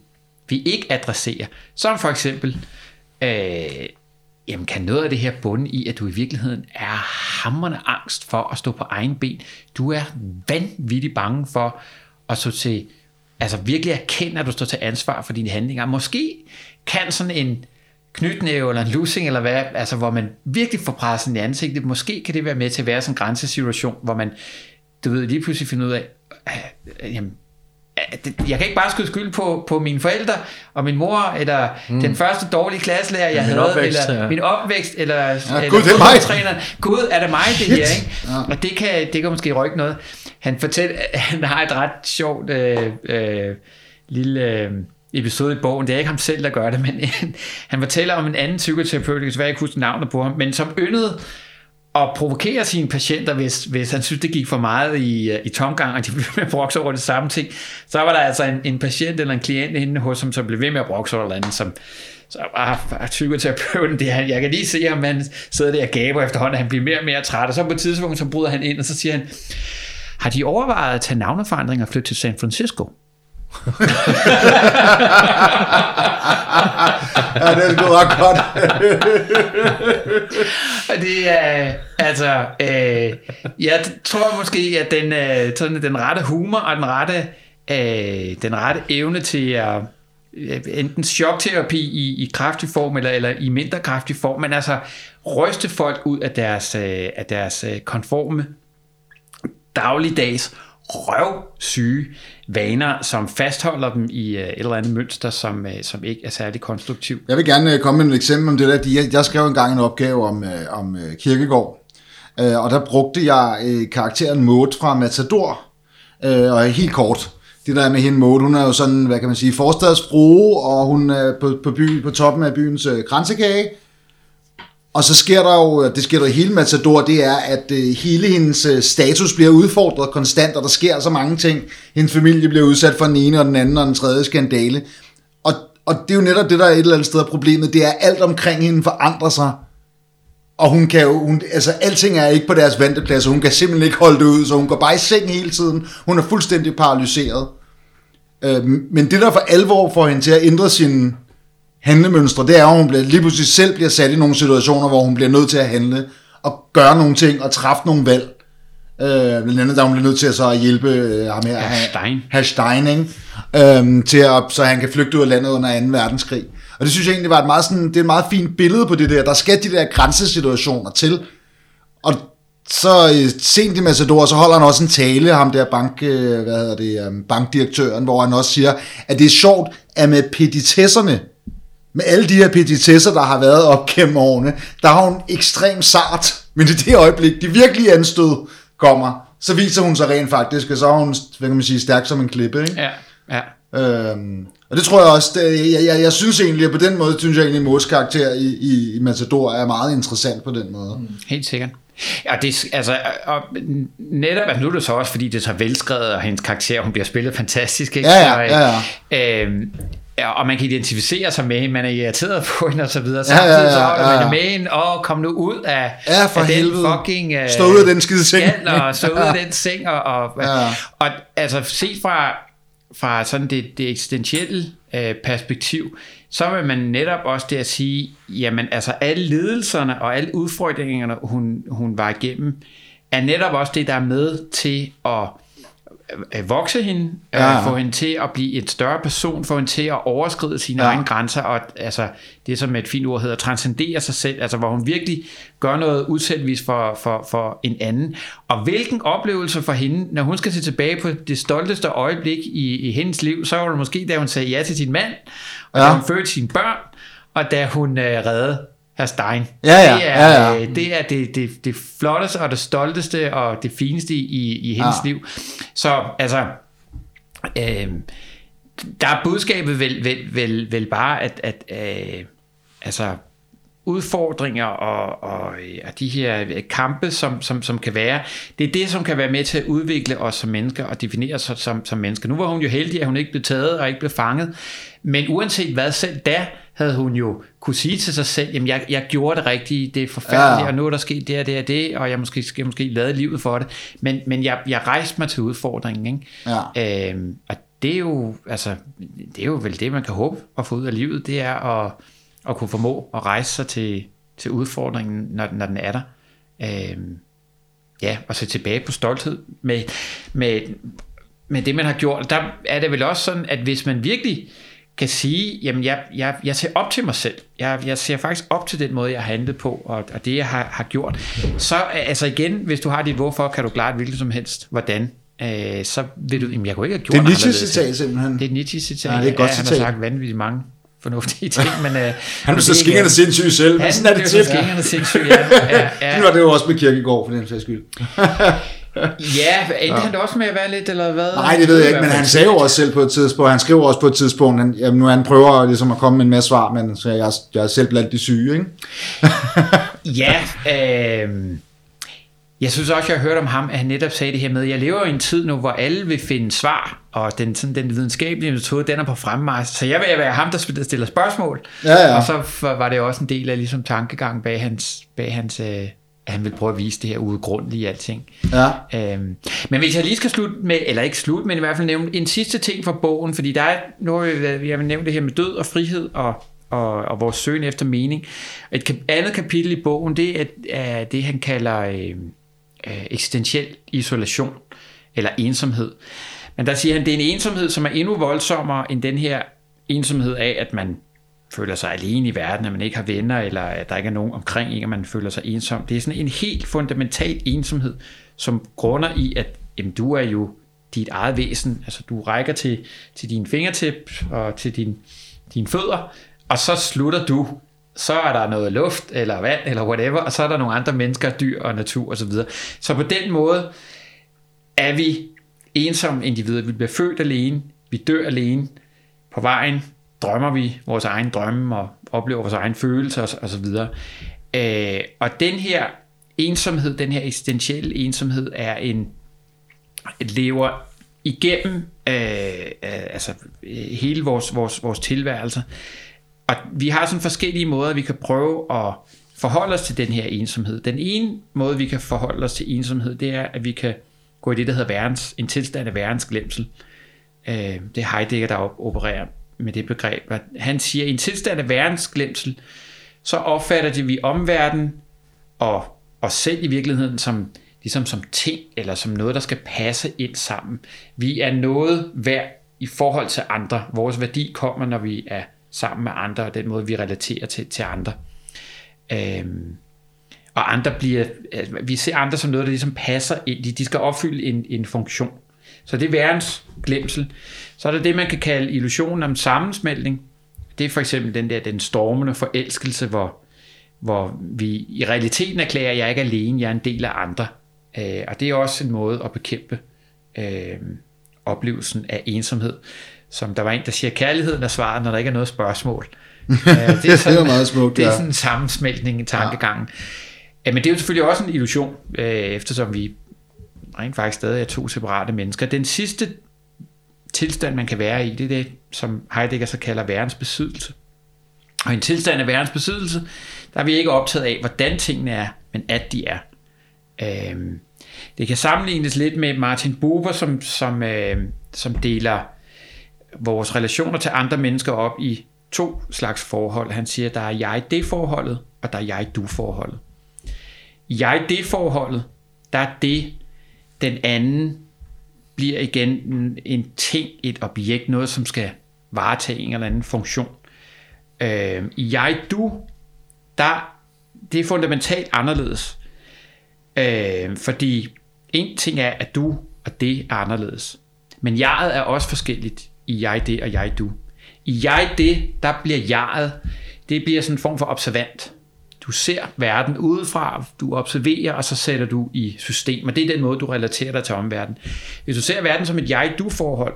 vi ikke adresserer. Som for eksempel, øh, jamen kan noget af det her bunde i, at du i virkeligheden er hammerne angst for at stå på egen ben. Du er vanvittigt bange for at så til, altså virkelig erkende, at du står til ansvar for dine handlinger. Måske kan sådan en knytnæve eller en lussing, eller hvad, altså hvor man virkelig får presset i ansigtet, måske kan det være med til at være sådan en grænsesituation, hvor man, du ved, lige pludselig finder ud af, øh, jamen, det- jeg kan ikke bare skyde skyld på, på mine forældre og min mor, eller mm. den første dårlige klasselærer, jeg Min havde, opvækst, eller ja. min opvækst, eller, ja, eller Gud, det er mig. fodboldtræneren. Gud, er det mig, det her, ikke? Ja. Og det kan, det kan måske rykke noget. Han fortæller, <laughs> han har et ret sjovt øh, øh, lille øh, episode i bogen. Det er ikke ham selv, der gør det, <laughs> men han fortæller om en anden psykoterapeut, jeg kan ikke huske navnet på ham, men som yndede at provokere sine patienter, hvis, hvis han synes, det gik for meget i, øh, i tomgang, og de <laughs> blev med at brokse over det samme ting. Så var der altså en, en patient eller en klient inde hos ham, som blev ved med at brokse over andet, som så var, psykoterapeuten, det, han, jeg kan lige se ham, han sidder der og gaber efterhånden, han bliver mere og mere træt, og så på et tidspunkt, så bryder han ind, og så siger han, har de overvejet at tage navneforandring og flytte til San Francisco? <laughs> ja, det er sgu ret godt. <laughs> Det er, altså, øh, jeg tror måske, at den, øh, sådan, den rette humor og den rette, øh, den rette evne til at øh, enten chokterapi i, i kraftig form eller, eller i mindre kraftig form, men altså ryste folk ud af deres, øh, af deres øh, konforme dagligdags røvsyge vaner, som fastholder dem i øh, et eller andet mønster, som, øh, som ikke er særlig konstruktivt. Jeg vil gerne øh, komme med et eksempel om det der. Jeg, skrev engang en opgave om, om Kirkegård, og der brugte jeg karakteren Maud fra Matador, og helt kort. Det der med hende Maud, hun er jo sådan, hvad kan man sige, forstadsfrue, og hun er på, på, by, på toppen af byens øh, kransekage. Og så sker der jo, det sker der i hele Matador, det er, at øh, hele hendes øh, status bliver udfordret konstant, og der sker så mange ting. Hendes familie bliver udsat for den ene og den anden og den tredje skandale. Og, og det er jo netop det, der er et eller andet sted af problemet, det er, at alt omkring hende forandrer sig. Og hun kan jo, hun, altså alting er ikke på deres venteplads, og hun kan simpelthen ikke holde det ud, så hun går bare i seng hele tiden. Hun er fuldstændig paralyseret. Øh, men det der for alvor får hende til at ændre sin handlemønstre, det er, at hun bliver, lige pludselig selv bliver sat i nogle situationer, hvor hun bliver nødt til at handle, og gøre nogle ting, og træffe nogle valg. Øh, blandt andet, der hun bliver nødt til at, så at hjælpe øh, ham her, Herr Stein. Herr Stein, ikke? Øhm, til at, så han kan flygte ud af landet under 2. verdenskrig. Og det synes jeg egentlig var et meget, sådan, det er et meget fint billede på det der. Der skal de der grænsesituationer til. Og så øh, sent i Matador, så holder han også en tale, ham der bank, øh, hvad hedder det, øh, bankdirektøren, hvor han også siger, at det er sjovt, at med petitesserne, med alle de her petitesser, der har været op gennem årene, der har hun ekstremt sart, men i det øjeblik, de virkelige anstød kommer, så viser hun sig rent faktisk, og så er hun, hvad kan man sige, stærk som en klippe, ikke? Ja, ja. Øhm, og det tror jeg også, det, jeg, jeg, jeg synes egentlig, at på den måde, synes jeg egentlig, at Mås karakter i, i, i Matador er meget interessant på den måde. Mm. Helt sikkert. Ja, det, altså, og netop, altså nu er det så også, fordi det er så velskrevet, og hendes karakter, hun bliver spillet fantastisk, ikke? Ja, ja, ja, ja. Øhm, ja, og man kan identificere sig med hende, man er irriteret på hende og så videre. Ja, ja, Samtidig ja, så holder ja, man ja. det med hende, og kom nu ud af, Ja, for af den helvede. fucking... Uh, Stå ud af den skide seng. Skal, og stå ud af <laughs> den seng, og, og, Ja. og altså set fra, fra sådan det, det eksistentielle øh, perspektiv, så vil man netop også det at sige, jamen altså alle ledelserne og alle udfordringerne, hun, hun var igennem, er netop også det, der er med til at vokse hende, Ja. ja. få hende til at blive et større person, få hende til at overskride sine Ja. egne grænser, og altså, det som et fint ord hedder, transcendere sig selv, altså hvor hun virkelig gør noget udsættevis for, for, for en anden. Og hvilken oplevelse for hende, når hun skal se tilbage på det stolteste øjeblik i, i hendes liv, så var det måske, da hun sagde ja til sin mand, og ja. da hun fødte sine børn, og da hun øh, reddede herr Stein. Ja, ja, det er, ja, ja. øh, det, er det, det, det flotteste og det stolteste og det fineste i, i hendes Ja. ja. liv. Så altså, øh, der er budskabet vel, vel, vel, vel bare, at, at øh, altså, udfordringer og, og, og de her kampe, som, som, som kan være, det er det, som kan være med til at udvikle os som mennesker og definere os som, som mennesker. Nu var hun jo heldig, at hun ikke blev taget og ikke blev fanget, men uanset hvad, selv da havde hun jo kunne sige til sig selv, jamen jeg, jeg gjorde det rigtige, det er forfærdeligt, ja. og nu er der sket det og det og det, og jeg måske, skal måske lade livet for det, men, men jeg, jeg rejste mig til udfordringen, ikke? Ja. Øhm, og det er jo, altså, det er jo vel det, man kan håbe at få ud af livet, det er at, at kunne formå at rejse sig til, til udfordringen, når, når den er der. Øhm, ja, og se tilbage på stolthed med, med, med det, man har gjort. Der er det vel også sådan, at hvis man virkelig kan sige, jamen jeg, jeg, jeg ser op til mig selv. Jeg, jeg ser faktisk op til den måde, jeg har handlet på, og, og det, jeg har, har gjort. Så altså igen, hvis du har dit hvorfor, kan du klare det hvilket som helst. Hvordan? Øh, så vil du, jamen jeg kunne ikke have gjort Det er anderledes. Nietzsche-citat simpelthen. Det er et Nietzsche-citat. Ja, det er et godt han citat. har sagt vanvittigt mange fornuftige ting, men... Øh, <laughs> Han er så skingerne sindssyg selv, Han sådan er det så skingerne sindssyg, ja. <laughs> ja, ja. Sådan var det jo også med Kirkegaard, for den sags skyld. <laughs> Ja, endte ja. han da også med at være lidt, eller hvad? Nej, det ved jeg ikke, men han sagde jo også selv på et tidspunkt, han skriver også på et tidspunkt, han, jamen, nu han prøver ligesom at komme med en masse svar, men så jeg, jeg er selv blandt de syge, ikke? Ja, øh, jeg synes også, jeg har hørt om ham, at han netop sagde det her med, jeg lever i en tid nu, hvor alle vil finde svar, og den, sådan, den videnskabelige metode, den er på fremmarch, så jeg vil være ham, der stiller spørgsmål. Ja, ja. Og så var det også en del af ligesom tankegang bag hans, bag hans øh, at han vil prøve at vise det her udgrundelige alting. Ja. Øhm, men hvis jeg lige skal slutte med, eller ikke slutte, men i hvert fald nævne en sidste ting fra bogen, fordi der er, nu har vi, vi har nævnt det her med død og frihed og og, og vores søgen efter mening. Et andet kapitel i bogen, det er, er det, han kalder øh, øh, eksistentiel isolation, eller ensomhed. Men der siger han, det er en ensomhed, som er endnu voldsommere end den her ensomhed af, at man føler sig alene i verden, at man ikke har venner, eller at der ikke er nogen omkring en, og man føler sig ensom. Det er sådan en helt fundamental ensomhed, som grunder i, at jamen, du er jo dit eget væsen. Altså du rækker til, til din fingertip og til din, dine fødder, og så slutter du. Så er der noget luft, eller vand, eller whatever, og så er der nogle andre mennesker, dyr og natur osv. Så, så på den måde er vi ensomme individer. Vi bliver født alene, vi dør alene. På vejen drømmer vi vores egen drømme og oplever vores egen følelser osv. Øh, og den her ensomhed, den her eksistentielle ensomhed, er en lever igennem øh, øh, altså øh, hele vores, vores, vores tilværelse. Og vi har sådan forskellige måder, vi kan prøve at forholde os til den her ensomhed. Den ene måde, vi kan forholde os til ensomhed, det er, at vi kan gå i det, der hedder værens, en tilstand af værensglemsel. Øh, det er Heidegger, der opererer med det begreb. At han siger, at i en tilstand af værensglemsel, så opfatter det vi omverdenen og os selv i virkeligheden som ligesom som ting, eller som noget, der skal passe ind sammen. Vi er noget værd i forhold til andre. Vores værdi kommer, når vi er sammen med andre, og den måde, vi relaterer til, til andre. Øhm, og andre bliver, altså, vi ser andre som noget, der ligesom passer ind. De, de skal opfylde en, en funktion. Så det er værens glemsel. Så er der det, man kan kalde illusionen om sammensmeltning. Det er for eksempel den der, den stormende forelskelse, hvor, hvor vi i realiteten erklærer, at jeg er ikke alene, jeg er en del af andre. Øh, og det er også en måde at bekæmpe øh, oplevelsen af ensomhed. Som der var en, der siger, kærligheden er svaret, når der ikke er noget spørgsmål. <laughs> Øh, det, er sådan, det er meget smukt, Det er sådan en sammensmeltning i tankegangen. Ja. men det er jo selvfølgelig også en illusion, øh, eftersom vi rent faktisk stadig er to separate mennesker. Den sidste tilstand, man kan være i, det er det, som Heidegger så kalder værens besiddelse. Og i en tilstand af værens besiddelse, der er vi ikke optaget af, hvordan tingene er, men at de er. Øhm, det kan sammenlignes lidt med Martin Buber, som, som, øh, som deler vores relationer til andre mennesker op i to slags forhold. Han siger, der er jeg-det-forholdet, og der er jeg-du-forholdet. I jeg-det-forholdet, der er det, den anden bliver igen en, en ting, et objekt, noget, som skal varetage en eller anden funktion. Øh, I jeg-du, der det er fundamentalt anderledes. Øh, fordi en ting er, at du og det er anderledes. Men jeget er også forskelligt i jeg det og jeg du. I jeg det, der bliver jeget, det bliver sådan en form for observant. Du ser verden udefra, du observerer, og så sætter du i system. Og det er den måde, du relaterer dig til omverdenen. Hvis du ser verden som et jeg-du-forhold,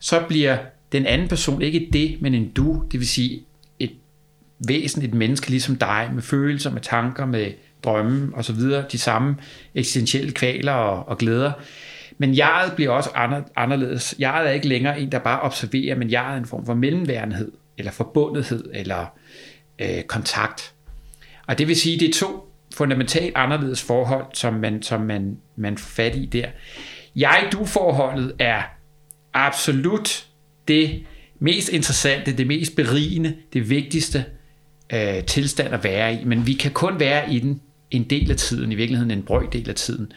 så bliver den anden person ikke det, men en du. Det vil sige et væsen, et menneske ligesom dig, med følelser, med tanker, med drømme og så videre, de samme eksistentielle kvaler og, og glæder. Men jeget bliver også anderledes. Jeget er ikke længere en, der bare observerer, men jeget er en form for mellemværenhed, eller forbundethed, eller øh, kontakt. Og det vil sige, det er to fundamentalt anderledes forhold, som man, som man, man får fat i der. Jeg-du-forholdet er absolut det mest interessante, det mest berigende, det vigtigste øh, tilstand at være i, men vi kan kun være i den en del af tiden, i virkeligheden en brøkdel af tiden.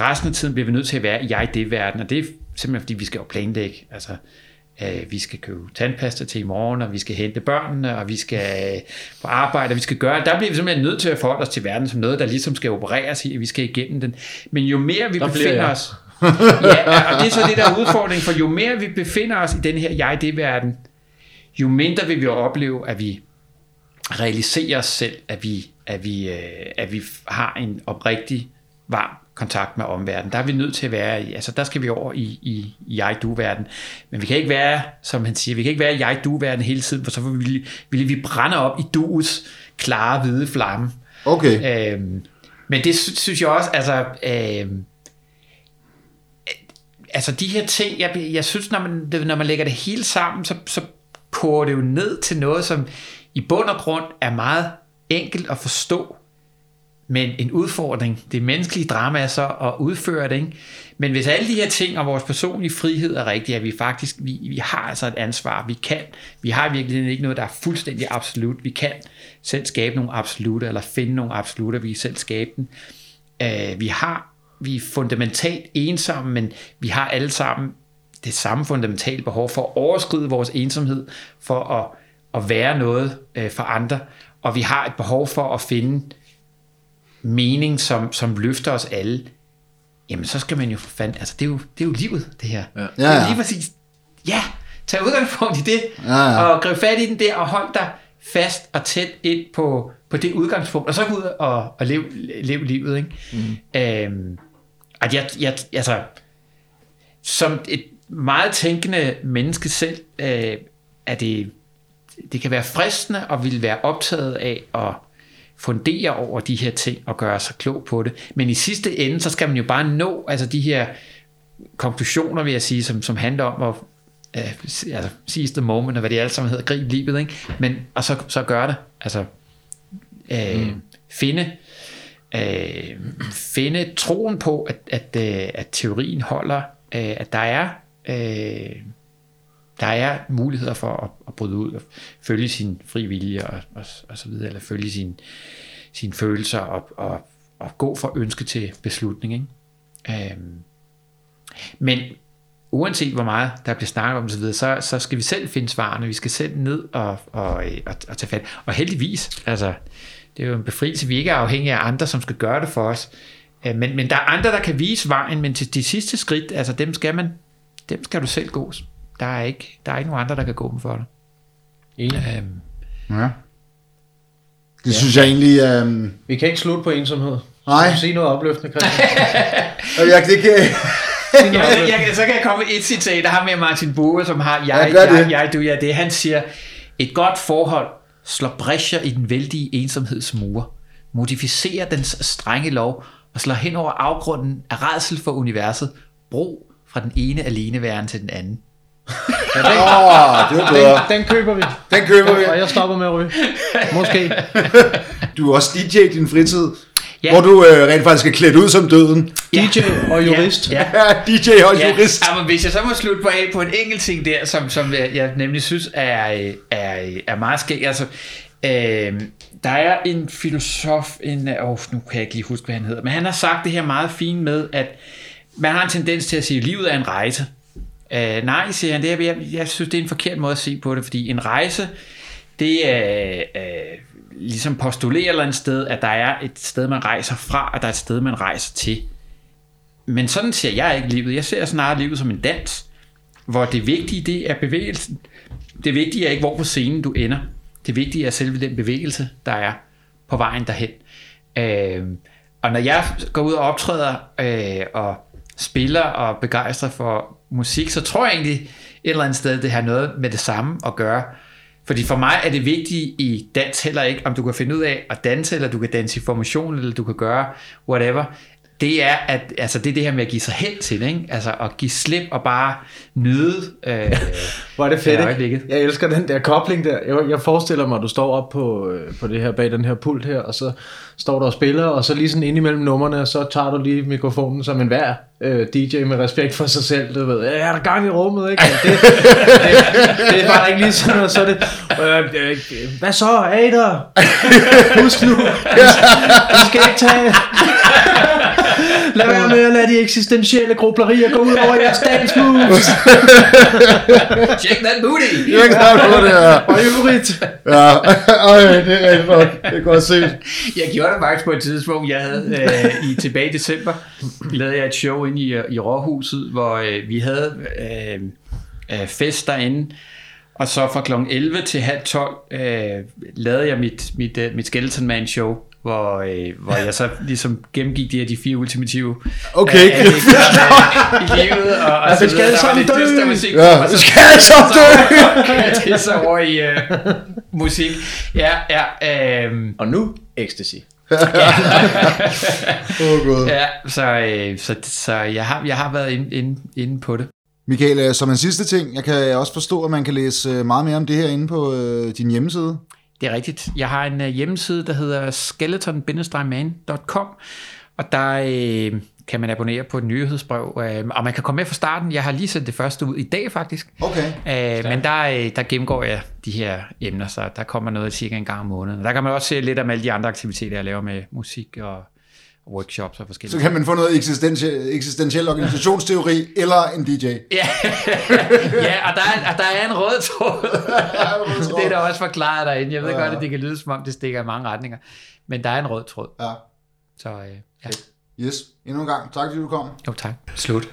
Resten af tiden bliver vi nødt til at være i jeg-det-verden, og det er simpelthen fordi, vi skal jo planlægge. Altså, øh, vi skal købe tandpasta til i morgen, og vi skal hente børnene, og vi skal øh, på arbejde, og vi skal gøre. Der bliver vi simpelthen nødt til at forholde os til verden som noget, der ligesom skal opereres i, og vi skal igennem den. Men jo mere vi der befinder os... ja, og det er så det, der er udfordringen, for jo mere vi befinder os i den her jeg-det-verden, jo mindre vil vi opleve, at vi realiserer os selv, at vi at vi, øh, at vi har en oprigtig varm kontakt med omverdenen. Der er vi nødt til at være i, altså der skal vi over i, i, i jeg-du-verden. Men vi kan ikke være, som han siger, vi kan ikke være i jeg-du-verden hele tiden, for så vil, vil vi brænde op i dues klare hvide flamme. Okay. Øhm, men det synes jeg også, altså, øhm, altså de her ting, jeg, jeg synes, når man, når man lægger det hele sammen, så, så koger det jo ned til noget, som i bund og grund er meget enkelt at forstå, Men en udfordring, det menneskelige drama er så at udføre det, ikke? Men hvis alle de her ting og vores personlige frihed er rigtige, at vi faktisk, vi, vi har altså et ansvar, vi kan, vi har virkelig ikke noget, der er fuldstændig absolut, vi kan selv skabe nogle absolutter, eller finde nogle absolutter, vi kan selv skabe dem. Uh, øh, vi har, vi er fundamentalt ensomme, men vi har alle sammen det samme fundamentale behov for at overskride vores ensomhed, for at, at være noget uh, for andre, og vi har et behov for at finde mening, som, som løfter os alle, jamen så skal man jo for fanden, altså det er jo, det er jo livet, det her. Ja. Det er Ja, ja. lige præcis, ja, tag udgangspunkt i det, Ja, ja. og grib fat i den der, og hold dig fast og tæt ind på, på det udgangspunkt, og så gå ud og, og leve, leve livet, ikke? Mm. Øhm, at jeg, jeg, altså, som et meget tænkende menneske selv, øh, er det, det kan være fristende og vil være optaget af at fundere over de her ting og gøre sig klog på det. Men i sidste ende, så skal man jo bare nå altså de her konklusioner, vil jeg sige, som, som handler om at øh, altså, seize the moment, og hvad det alle sammen hedder, grib livet, ikke? Men, og så, så gøre det. Altså, øh, mm. finde, øh, finde troen på, at, at, øh, at teorien holder, øh, at der er øh, der er muligheder for at, at bryde ud og følge sin fri vilje og, og, og så videre, eller følge sin, sine følelser og, og, og gå fra ønske til beslutning. Ikke? Øhm, men uanset hvor meget der bliver snakket om så, videre, så, så skal vi selv finde svarene, vi skal selv ned og, og, og, og tage fat. Og heldigvis, altså, det er jo en befrielse, vi ikke er afhængige af andre, som skal gøre det for os. Øh, Men, men der er andre, der kan vise vejen, men til de sidste skridt, altså dem skal man, dem skal du selv gå. Der er ikke, der er ikke nogen andre, der kan gå dem for dig. Enig. Øhm, Ja. Det synes jeg egentlig... Øh, Vi kan ikke slutte på ensomhed. Nej. Sige noget opløftende, Christian? <laughs> jeg, det kan, <laughs> jeg, jeg, jeg, så kan jeg komme med et citat, der har med Martin Bue, som har jeg, Ja, det. jeg, jeg, du, ja, det. Han siger, et godt forhold slår bræscher i den vældige ensomhedsmure, modificerer dens strenge lov og slår hen over afgrunden af redsel for universet, bro fra den ene aleneværen til den anden. Ja, den, Åh, det var bedre. den, den køber vi. Den køber vi. Og jeg stopper med at ryge. Måske. <laughs> Du er også DJ i din fritid, Ja. ja. hvor du øh, rent faktisk er klædt ud som døden. DJ og jurist. Ja, ja. Ja, DJ og Ja, jurist. ja, men hvis jeg så må slutte på af på en enkelt ting der, som, som jeg, jeg nemlig synes er, er, er meget skæg. Altså, øh, der er en filosof, en, åh, nu kan jeg ikke lige huske, hvad han hedder, men han har sagt det her meget fint med, at man har en tendens til at sige, at livet er en rejse. Øh, nej, siger han, det er, jeg, jeg synes, det er en forkert måde at se på det, fordi en rejse, det er øh, ligesom postulerer et eller andet sted, at der er et sted, man rejser fra, og der er et sted, man rejser til. Men sådan ser jeg ikke livet. Jeg ser snarere livet som en dans, hvor det vigtige, det er bevægelsen. Det vigtige er ikke, hvor på scenen du ender. Det vigtige er selve den bevægelse, der er på vejen derhen. Øh, og når jeg går ud og optræder øh, og spiller og begejstrer for musik, så tror jeg egentlig et eller andet sted, det har noget med det samme at gøre. Fordi for mig er det vigtige i dans heller ikke, om du kan finde ud af at danse, eller du kan danse i formation, eller du kan gøre whatever. Det er, at, altså det er det her med at give sig hen til, ikke? Altså at give slip og bare nyde. Øh, <laughs> Hvor er det Ja, fedt, øjeblikket. ikke? Jeg elsker den der kobling der. Jeg, jeg forestiller mig, at du står op på, øh, på det her, bag den her pult her, og så står du og spiller, og så lige sådan ind imellem numrene, så tager du lige mikrofonen som en hver øh, DJ med respekt for sig selv, du ved. Ja, er der gang i rummet, ikke? Og Det, det, det er bare ikke lige sådan noget, så er det, øh, øh, hvad så, Ader? Husk nu, vi skal ikke tage... Lad være med at lade de eksistentielle grublerier gå ud over jeres dance moves. <laughs> Check that booty! Jeg er klar på det her. Og øvrigt. Ja, Øj, det er rigtig nok. Det er godt set. Jeg gjorde det faktisk på et tidspunkt, jeg havde øh, i tilbage i december, lavede jeg et show inde i, i Råhuset, hvor øh, vi havde øh, øh, fest derinde, og så fra kl. 11 til halv 12 øh, lavede jeg mit, mit, øh, mit Skeleton Man show, hvor, øh, hvor jeg så ligesom gennemgik de her de fire ultimative Okay. øh, anekdoter, øh, i livet, og, og vi så skal videre. Der var sammen lidt dø! dyster musik, Ja, og så skal <laughs> jeg så dø? <laughs> det så over i øh, musik. Ja, ja. Øh, Og nu ecstasy. <laughs> Åh, oh, Gud. Ja, så, øh, så, så jeg, har, jeg har været inde, inde, inde på det. Michael, øh, som en sidste ting, jeg kan også forstå, at man kan læse øh, meget mere om det her inde på øh, din hjemmeside. Det er rigtigt. Jeg har en uh, hjemmeside, der hedder skeleton-man.com, og der øh, kan man abonnere på et nyhedsbrev, øh, og man kan komme med fra starten. Jeg har lige sendt det første ud i dag faktisk. Okay. Øh, men der, øh, der gennemgår jeg de her emner, så der kommer noget cirka en gang om måneden. Der kan man også se lidt om alle de andre aktiviteter, jeg laver med musik og workshops og forskellige Så kan man få noget eksistentiel, eksistentiel organisationsteori eller en DJ. Ja, <laughs> ja og, der er, og der er en rød tråd. <laughs> <laughs> det er der også forklaret derinde. Jeg ved Ja. godt, at det kan lyde som om, det stikker i mange retninger. Men der er en rød tråd. Ja. Så øh, ja. Yes. Endnu en gang. Tak fordi du kom. Jo, tak. Slut.